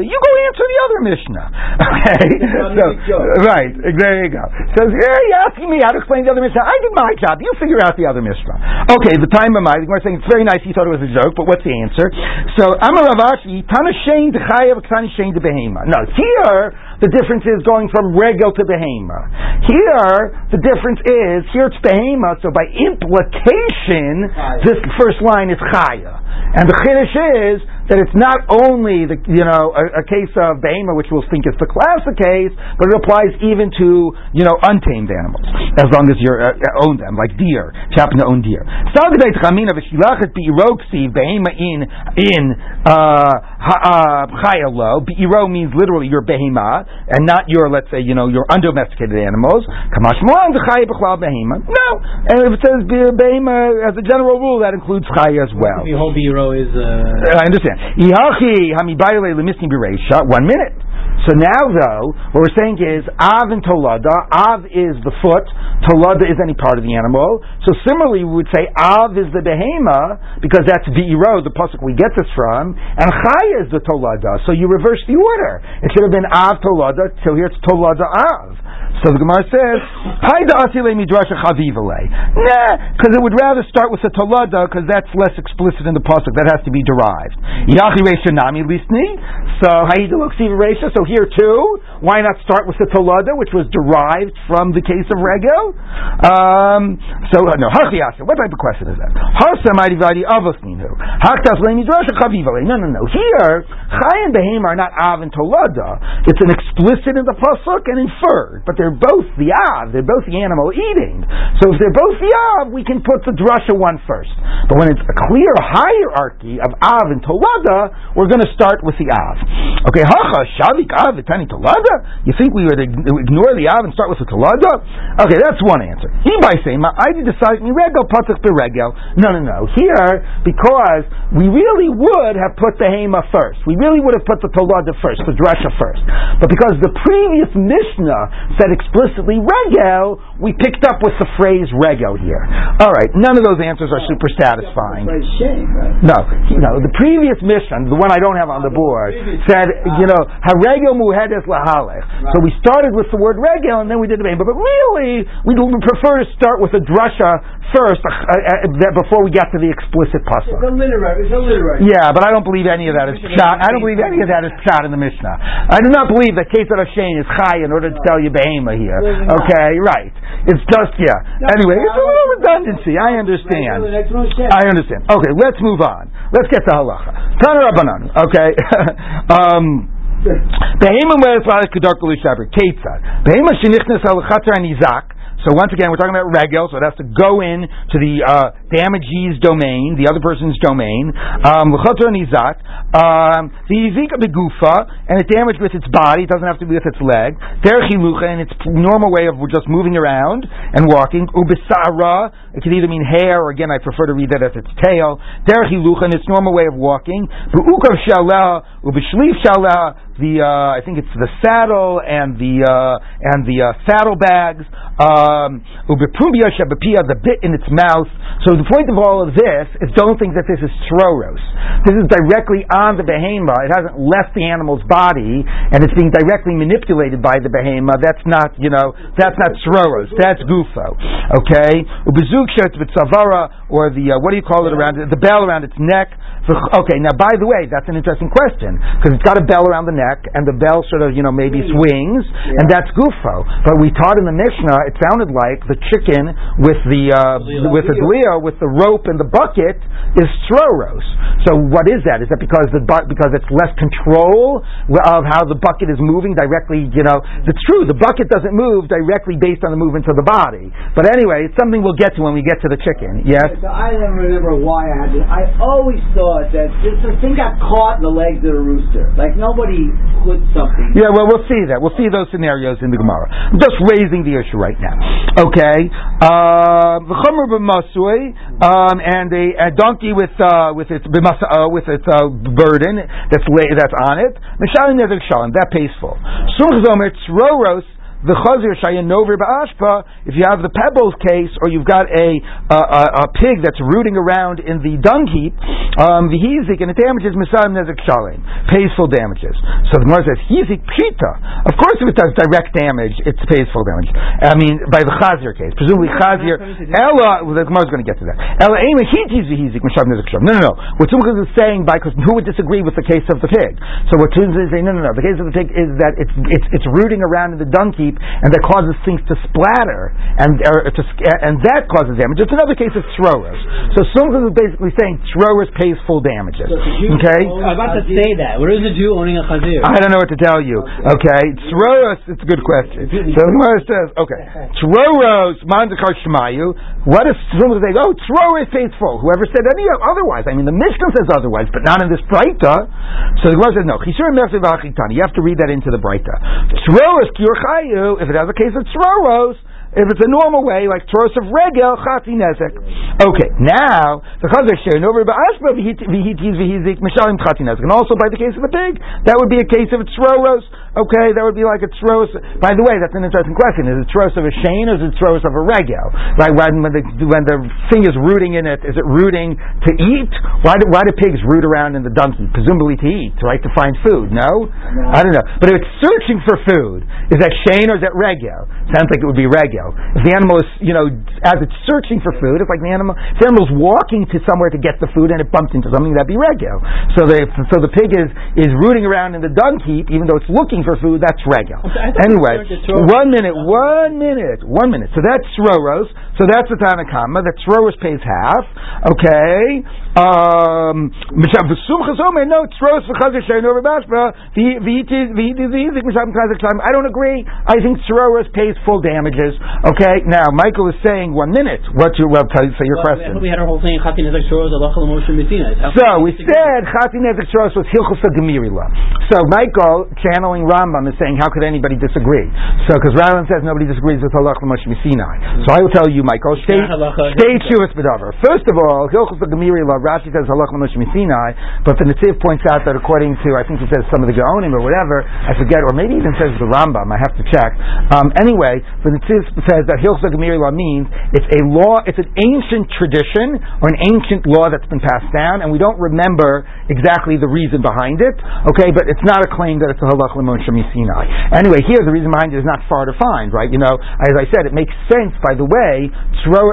You go answer the other Mishnah. Okay, so, right, there you go. So yeah, you're asking me how to explain the other Mishnah. I did my job. You figure out the other Mishnah. Okay, the time of my the saying it's very nice. He thought it was a joke, but what's the answer? So Amar Rav Ashi Tana Shein Dechayev Tana Shein Behema. No, here the difference is going from regel to behema. Here, the difference is, here it's behema, so by implication, this first line is chaya. And the chiddush is that it's not only the you know a, a case of behema, which we'll think is the classic case, but it applies even to you know untamed animals, as long as you uh, own them, like deer. If you happen to own deer. in in. Uh, Beiro means literally your behema, and not your let's say you know your undomesticated animals. No, and if it says behema as a general rule, that includes chaya as well. The whole Beiro is. Uh... I understand. One minute. So now, though, what we're saying is Av and Tolada. Av is the foot. Tolada is any part of the animal. So similarly, we would say Av is the behema because that's Be'iro, the pasuk we get this from, and Chaya is the Tolada. So you reverse the order. It should have been Av Tolada. So here it's Tolada Av. So the Gemara says, Haida Asile Midrasha Chavivale. Nah, because it would rather start with the Tolada because that's less explicit in the pasuk. That has to be derived. Yachi Reisha Nami Lisni. So Haida Luksiva Reisha. So here too, why not start with the Tolada, which was derived from the case of Regel? Um, so uh, no, Hachiasa. What type of question is that? Harsa Mighty Vadi Avosninu. Haktas Le Midrasha Chavivale. No, no, no. Here, Chay and Behema are not Av and Tolada. It's an explicit in the pasuk and inferred, but they're both the Av, they're both the animal eating. So if they're both the Av, we can put the Drasha one first. But when it's a clear hierarchy of Av and Tolada, we're going to start with the Av. Okay, Hacha, Shavik Av, Tani Tolada? You think we would ignore the Av and start with the Tolada? Okay, that's one answer. He by saying, I decide, Regel, Patak, Beregel. No, no, no. Here, because we really would have put the Hema first. We really would have put the Tolada first, the Drasha first. But because the previous Mishnah said explicitly regel, we picked up with the phrase regel here. All right, none of those answers are super satisfying. No, no. the previous Mishnah, the one I don't have on the board, said, you know, haregel muhedes lahalech. So we started with the word regel and then we did the name. But really, we prefer to start with a drasha first uh, uh, before we get to the explicit pasuk. It's a literary. It's a literary. Yeah, but I don't believe any of that is shot. I don't believe any of that is shot in the Mishnah. I do not believe that case of Hashem is chai in order to tell you behema here. Okay, right. It's just yeah. Anyway, it's a little redundancy. I understand. I understand. Okay, let's move on. Let's get to halacha. Tana Rabbanan. Okay. um, So once again, we're talking about regel, so it has to go in to the uh, damagee's domain, the other person's domain. Um, nizak. Um, the yizika begufa, and it damaged with its body. It doesn't have to be with its leg. Derchilucha, and its normal way of just moving around and walking. Ubisara, it could either mean hair, or again, I prefer to read that as its tail. Derchilucha, and its normal way of walking. Bu'ukav shalah, ubishlif shalah, the uh, I think it's the saddle and the uh, and the uh, saddlebags. Um, the bit in its mouth. So the point of all of this is don't think that this is troros. This is directly on the behema. It hasn't left the animal's body, and it's being directly manipulated by the behema. That's not you know that's not troros. That's gufo. Okay, ubezuksha or the uh, what do you call it around the bell around its neck. Okay, now by the way, that's an interesting question because it's got a bell around the neck, and the bell sort of you know maybe swings, yeah. and that's gufo. But we taught in the Mishnah, it sounded like the chicken with the uh, with the leo with the rope and the bucket is stroros. So what is that? Is that because the bu- because it's less control of how the bucket is moving directly? You know, it's true. The bucket doesn't move directly based on the movement of the body. But anyway, it's something we'll get to when we get to the chicken. Yes. So I never remember why I had it. I always thought thought that this thing got caught in the legs of the rooster. Like nobody put something. Yeah, well, we'll see that. We'll see those scenarios in the Gemara. I'm just raising the issue right now. Okay. Uh, um, and a, a donkey with uh, with its uh, with its uh, burden that's that's on it. That pays full. Sum roros the chazir shayanover ba'ashpa, if you have the pebbles case, or you've got a, a, a, pig that's rooting around in the dung heap, um, the hizik, and it damages misam nezik shalim, pays full damages. So the Gemara says, hizik pita. Of course, if it does direct damage, it pays full damage. I mean, by the chazir case. Presumably chazir, Ella, the Gemara is going to get to that. Ella ema hitiz hizik misam nezik shalim. No, no, no. What Tzumchas is saying, by, because who would disagree with the case of the pig? So what Tzumchas is saying, no, no, no. The case of the pig is that it's, it's, it's rooting around in the dung heap and that causes things to splatter, and er, to, eh, and that causes damage. It's another case of throwers. So Sumchas is basically saying throwers pays full damages. Okay? I'm about to say that. What is a Jew owning a chazir? I don't know what to tell you. Okay? Throwers, it's a good question. So Gemara says, okay, throwers, mandakar shmayu, what is Sumchas saying? Oh, throwers pays full. Whoever said any otherwise? I mean, the Mishnah says otherwise, but not in this braita. So the Gemara says, no. You have to read that into the braita. Throwers, if it has a case of tzoros, if it's a normal way, like tzoros of regel, chati nezek. Okay, now the chazar share no aspa v'hitis v'hizik mishalim chatinas. And also by the case of a pig, that would be a case of a tzroros. Okay, that would be like a tros. By the way, that's an interesting question. Is it tros of a shane or is it tros of a regel? Right, when, when the when the thing is rooting in it, is it rooting to eat? Why do why do pigs root around in the donkey? Presumably to eat, right? To find food. No, no. I don't know. But if it's searching for food, is that shane or is that regel? Sounds like it would be regel. If the animal is, you know, as it's searching for food, it's like the animal. If the animal's walking to somewhere to get the food and it bumps into something, that'd be regel. So the so the pig is is rooting around in the dung heap, even though it's looking for food. That's regel. Anyway, one minute, one minute, one minute. So that's Sroros. So that's the Tanakama. That Sroros pays half. Okay. Um, no, Sroros v'chazer shein over bashba. I don't agree. I think Sroros pays full damages. Okay. Now Michael is saying one minute. What you well tell you say your well, question. We had our whole thing. Chatin Nezek Sroros So we said Chatin Nezek Sroros was Hilchus Gemirila. So Michael channeling Rambam is saying, how could anybody disagree? So because Rambam says nobody disagrees with Halach Moshe Sinai. So I will tell you, Michael, state state Shuvas B'davar. First of all, Hilchus Gemirila. Rashi says Halach Moshe Sinai, but the Netziv points out that according to I think he says some of the Gaonim or whatever, I forget, or maybe even says the Rambam. I have to check. Um, anyway, the Netziv says that Hilchus Gemirila means it's a law, it's an ancient tradition or an ancient law that's been passed down, and we don't remember exactly the reason behind it. Okay, but it's not a claim that it's a halach lemon Sinai. Anyway, here the reason behind it is not far to find, right? You know, as I said, it makes sense. By the way,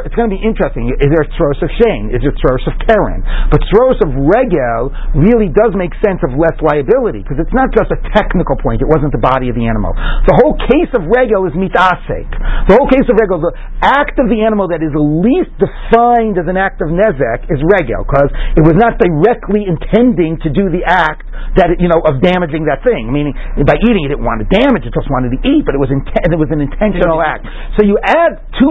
it's going to be interesting. Is there a tros of shane? Is there tros of keren? But tros of regel really does make sense of less liability because it's not just a technical point. It wasn't the body of the animal. The whole case of regel is mitasek. The whole case of regel, the act of the animal that is least defined as an act of nezek is regel because it was not directly intending to do the act that you know of damaging that thing. Meaning, by eating it, it wanted to damage; it just wanted to eat, but it was inten- it was an intentional act. So you add to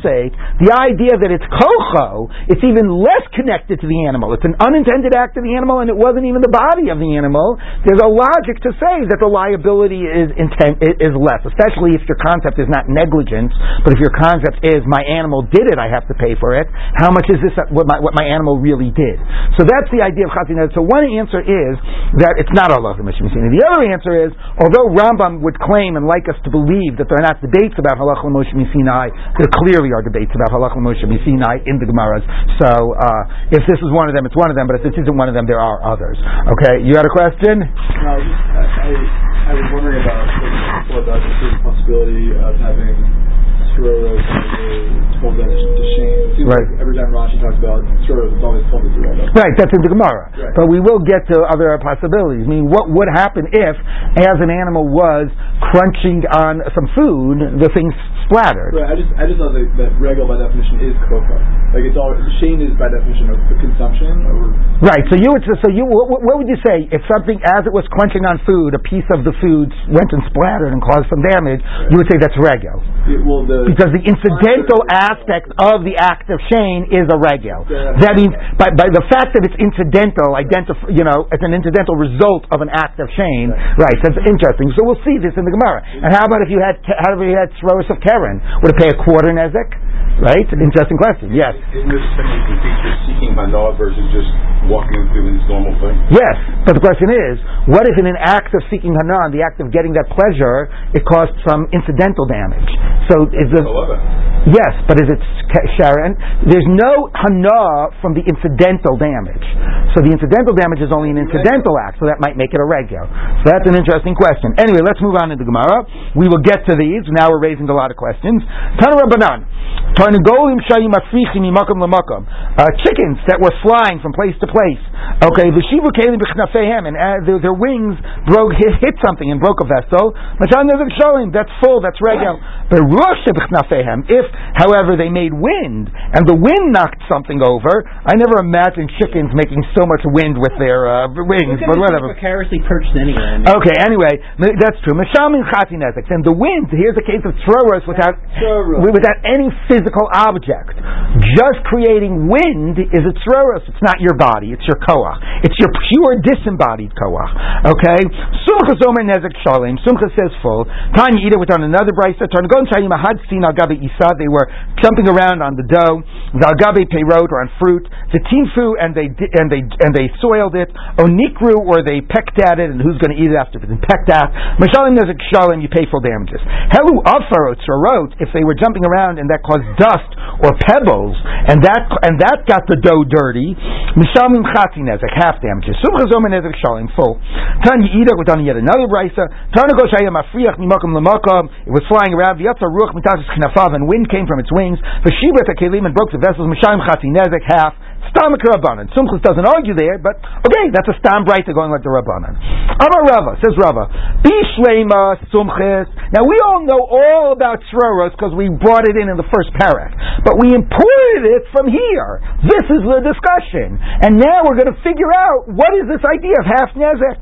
mitase the idea that it's kocho; it's even less connected to the animal. It's an unintended act of the animal, and it wasn't even the body of the animal. There's a logic to say that the liability is intent is less, especially if your concept is not negligence, but if your concept is my animal did it, I have to pay for it. How much is this what my what my animal really did? So that's the idea of chatinah. So one answer is that it's not Allah. The other answer is, although Rambam would claim and like us to believe that there are not debates about Halach Moshe Sinai, there clearly are debates about Halach Moshe Sinai in the Gemaras. So uh, if this is one of them, it's one of them. But if this isn't one of them, there are others. Okay, you had a question? No, I, I, I was wondering about the possibility of having Sroros told that to shame. Right. like every time Rashi talks about it's always told to Sroros. Right, that's in the Gemara. Right. But we will get to other possibilities. I mean, what would happen if, as an animal was crunching on some food, the thing splattered? Right, I just I just thought that, that regel by definition is koko. Like it's all shame is by definition of consumption or Right. So you would so you what, what would you say if something as it was crunching on food, a piece of the food went and splattered and caused some damage? You would say that's rego it, well the because the incidental aspect of the act of shame is a rego. Yeah. That means by, by the fact that it's incidental, identif- you know, it's an incidental result of an act of shame. Right. That's interesting. So we'll see this in the Gemara. And how about if you had how about if you had Sroros of keren? Would it pay a quarter nezek? Right. Interesting question. Yes. Isn't this can seeking hana versus just walking through this normal thing? Yes, but the question is, what if in an act of seeking hana, the act of getting that pleasure, it caused some incidental damage? So is the it. yes, but is it Sharon? There's no hana from the incidental damage. So the incidental damage is only an incidental act, so that might make it a regular. So that's an interesting question. Anyway, let's move on into Gemara. We will get to these. Now we're raising a lot of questions. Tana Rabbanan. Tarnagolim shayim africhim mimakom lamakom. Uh, Chickens that were flying from place to place. Okay, v'shivu kelim b'chnafehem, and uh, their, their wings broke, hit, hit something and broke a vessel. Matan sholim, that's full, that's regular. But b'chnafehem, if, however, they made wind, and the wind knocked something over, I never imagined chickens making so much wind with their uh, wings, but whatever. Precariously perched anyway. Okay, anyway, that's true. Mishamin chatinezek. And the wind, here's a case of throwers without Throwers. without any physical object. Just creating wind is a throwers. It's not your body. It's your koach. It's your pure disembodied koach. Okay? Sumcha zomer nezek shalim. Sumcha says full. Tanya Ida with on another brisa. Tarnagon shayim ahadsin al gabe isa. They were jumping around on the dough. Zalgabe peirot or on fruit. The tinfu and they and they and they soiled it. Onikru or they pecked at it. And who's going to eat it after it's been pecked at? Mashalim nezek shalim. You pay full damages. Helu afarot wrote if they were jumping around and that caused dust or pebbles and that and that got the dough dirty. Mishamim chati nezek half damages. Sumcha zomer nezek shalim full. Tanya Ida with yet another brisa. Tana goshaya mafriach mimakom lamakom. It was flying around. V'yatza ruach mitachis chnafav and wind came from its wings. V'shibet kelim and broke the vessels. Mishamim chati nezek half. Stamik Rabbanan. Sumchus doesn't argue there, but okay, that's a stam brighter going like the Rabbanan. Amar Rava, says Rava, Bishlema Sumchis. Now we all know all about Sroros because we brought it in in the first parak, but we imported it from here. This is the discussion. And now we're going to figure out what is this idea of half Nezek.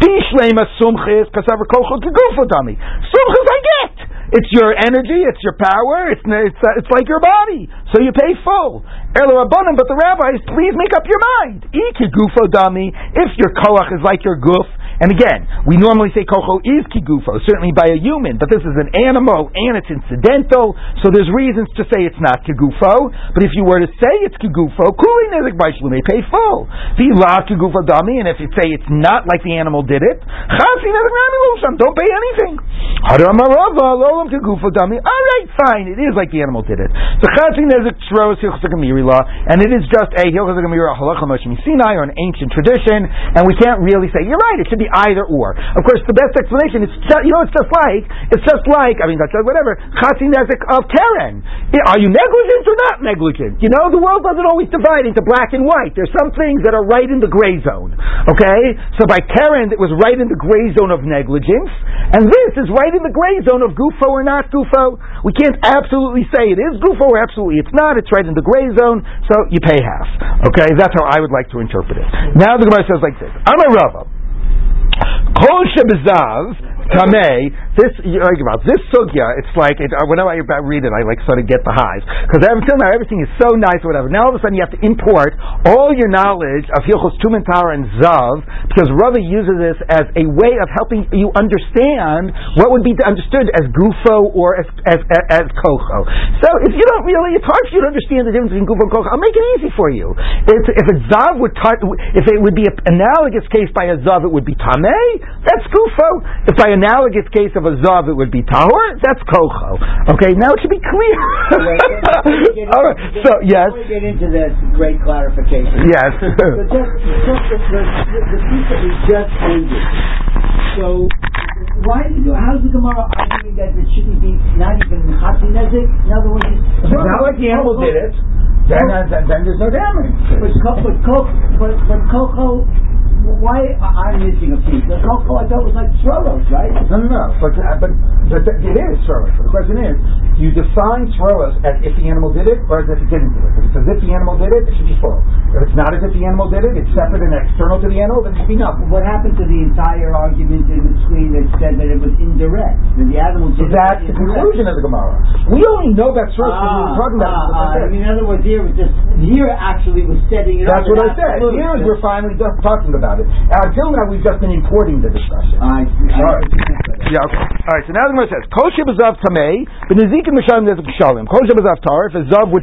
Bishlema Sumchis, Kasavar Kochel Kegufodami. Sumchis I get. It's your energy, it's your power, it's, it's, uh, it's like your body. So you pay full. But the rabbis, please make up your mind. If your koach is like your goof, and again, we normally say kocho is kigufo, certainly by a human, but this is an animal and it's incidental, so there's reasons to say it's not kigufo. But if you were to say it's kigufo, kuli nezik may pay full. The la kigufo dami, and if you say it's not like the animal did it, chasi nezik don't pay anything. All right, fine, it is like the animal did it. So chasi nezik tros and it is just a hilchos halacha moshe Sinai or an ancient tradition, and we can't really say you're right. It should be either or. Of course, the best explanation is just, you know it's just like it's just like I mean that's whatever chasi nezik of keren. Are you negligent or not negligent? You know the world doesn't always divide into black and white. There's some things that are right in the gray zone. Okay, so by keren it was right in the gray zone of negligence, and this is right in the gray zone of gufo or not gufo. We can't absolutely say it is gufo or absolutely it's not. It's right in the gray zone, so you pay half. Okay, that's how I would like to interpret it. Now the Gemara says like this: I'm a Rava. Kol shebezav tamei. This about this sugya. It's like it, uh, whenever I read it, I like sort of get the highs because until now everything is so nice or whatever. Now all of a sudden you have to import all your knowledge of Hilchos Tumen and Zav because Rava uses this as a way of helping you understand what would be understood as Gufo or as as, as, as Kocho. So if you don't really, it's hard for you to understand the difference between Gufo and Kocho. I'll make it easy for you. It's, if a Zav would touch, if it would be an analogous case by a Zav, it would be Tamei. That's Gufo. If by analogous case of a Zav, it would be Tahor. That's Kocho. Okay, now it should be clear. All right. So yes. We get into this great clarification. Yes. So just, just the, the, the piece that we just ended. So why did you, how's the Gemara arguing that it shouldn't be not even Chatzi Nezik? In other words, it's Not like the animal did it. Then, uh, then, then there's no damage. But but Ko- but but Coco, why I'm missing a piece? The Coco I thought was like Soros, right? No, no, no. But uh, but but it is Sroros. But the question is, do you define Sroros as if the animal did it or as if it didn't do it? As if the animal did it, it should be full. If it's not as if the animal did it, it's separate and external to the animal, then it should be nothing. What happened to the entire argument in between that said that it was indirect? That the animal did that's it the indirect? conclusion of the Gemara. We only know that source because we were talking about it. Ah, ah, I it. mean, in other words, here was just here actually was setting it That's up. what I said. absolute. Here we're finally just talking about it. Uh, until now, we've just been importing the discussion. I see. All right. Yeah, okay. All right, so now the Gemara says, Kol shebezav tamei, b'nezikim m'shalim nezik shalim. Kol shebezav tar, if a zav would,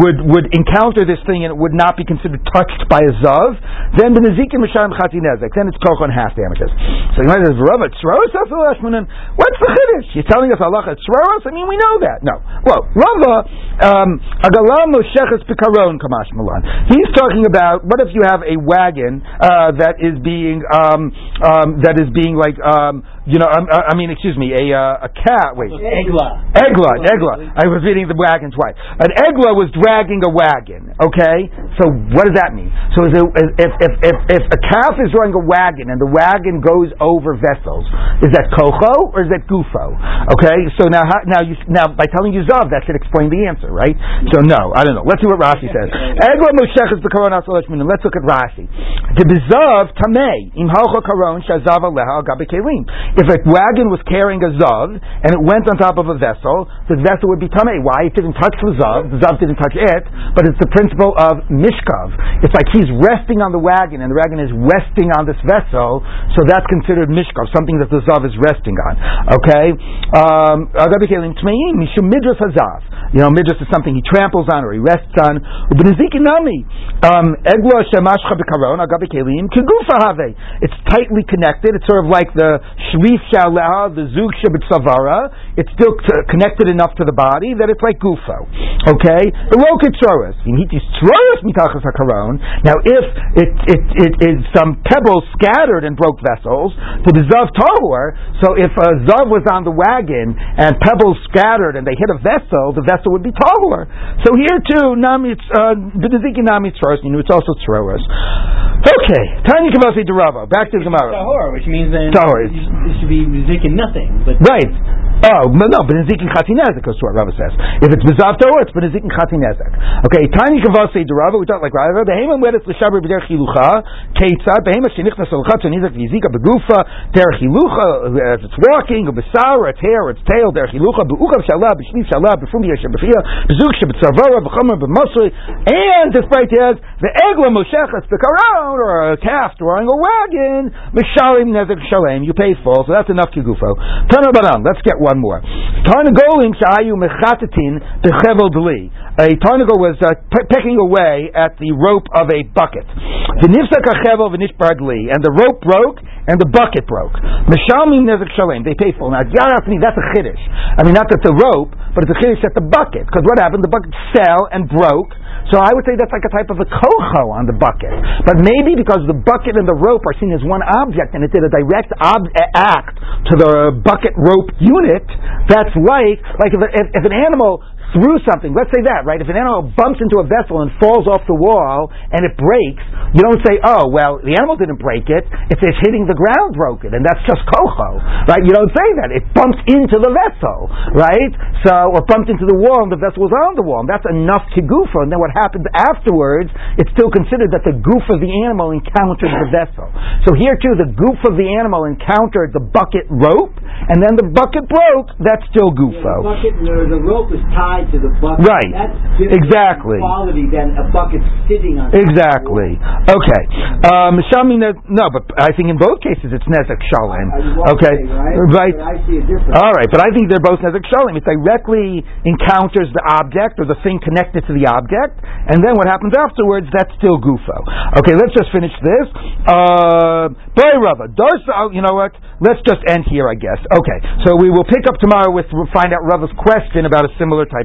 would, would encounter this thing and it would not be considered touched by a zav, then b'nezikim m'shalim chati nezek. Then it's koch on half damages. So the Gemara says, Rava, tzroros afilashmanan. What's the chiddush? You're telling us halacha tzroros? I mean, we know that. No. Well, Rava, um, agalam mosheches pikaron kamash malan. He's talking about, what if you have a wagon uh, that is being, um, um, that is being like, um, you know, uh, I mean, excuse me, a uh, a cat. Wait, Egla. Egla, Egla. I was reading the wagon twice. An Egla was dragging a wagon. Okay, so what does that mean? So is it, if, if if if a calf is drawing a wagon and the wagon goes over vessels, is that kocho or is that gufo? Okay, so now how, now you now by telling you zav, that should explain the answer, right? So no, I don't know. Let's see what Rashi says. Egla mosheches b'karon asalashminim. Let's look at Rashi. The bezav tamei im karon shazav aleha al gabe kelim. If a wagon was carrying a zav and it went on top of a vessel, the vessel would be tamei. Why? It didn't touch the zav, the zav didn't touch it, but it's the principle of mishkav. It's like he's resting on the wagon and the wagon is resting on this vessel, so that's considered mishkav, something that the zav is resting on. Okay? Um, mishum midras hazav. You know, midras is something he tramples on or he rests on. Um. It's tightly connected. It's sort of like the the zug shabitzavara. It's still connected enough to the body that it's like gufo. Okay? The lokitzoros. Now, if it, it, it is some pebbles scattered and broke vessels, the zav tahor. So if a zav was on the wagon and pebbles scattered and they hit a vessel, the vessel would be tahor. So here too, nami uh, nami tzoros. You know, it's also tzoros. Okay, Tanya Kavasi Derava. Back to the Gemara. Tahor, which means then Tahor. Should be zikin nothing. But Right. Oh, no, no, Benezikin Chatinezek, goes to what Rava says. If it's Bezav Torah, it's Benezikin Chatinezek. Okay, Tiny Kavase Derava, we talk like Rava, Behema Wedes L'Shaber B'der Chilucha, Ketzad, Behema Shenichnas Al-Chat Shonizak Vizika Begufa, Der Chilucha, as it's walking, or Besar, its hair, its tail, Der Chilucha, Be'uchav Shalah, B'shniv Shalah, B'fum Yeshem B'chia, B'zuk Shebetzavara, B'chomer B'mosri, and despite has the Egla Moshechas B'karon, or a calf drawing a wagon, Mishalim Nezek Shalem, you pay full, so that's enough Kigufo. Tana Baran, let's get one more. Tarnagolim Shahayu Mechatatin Bechevel Dli. A tarnagol was uh, pe- pecking away at the rope of a bucket. V'nifsak achevel v'nishbar dli. And the rope broke and the bucket broke. Mishalmim nezek shalem. They pay full. Now, me that's a chiddush. I mean, not that the rope, but it's a chiddush at the bucket. Because what happened? The bucket fell and broke. So I would say that's like a type of a kocho on the bucket. But maybe because the bucket and the rope are seen as one object and it did a direct ob- act to the bucket rope unit, that's like, like if, if, if an animal through something, let's say that, right? If an animal bumps into a vessel and falls off the wall and it breaks, you don't say, oh, well, the animal didn't break it, it's, it's hitting the ground broken, and that's just kocho, right? You don't say that. It bumped into the vessel, right? So, or bumped into the wall and the vessel was on the wall, and that's enough to goofa, and then what happens afterwards, it's still considered that the goof of the animal encountered the vessel. So here too, the goof of the animal encountered the bucket rope, and then the bucket broke, that's still goofo. bucket, the, the rope is tied to the bucket. Right. That's Exactly. quality than a bucket sitting on. top of the Exactly. Okay. Um, no, but I think in both cases it's Nezek Shalem. Okay. say, right? Right. I see a difference. All right, but I think they're both Nezek Shalem. It directly encounters the object or the thing connected to the object, and then what happens afterwards, that's still Gufo. Okay, let's just finish this. Uh, Boy Rava, oh, you know what? Let's just end here, I guess. Okay, so we will pick up tomorrow with, we'll find out Rava's question about a similar type of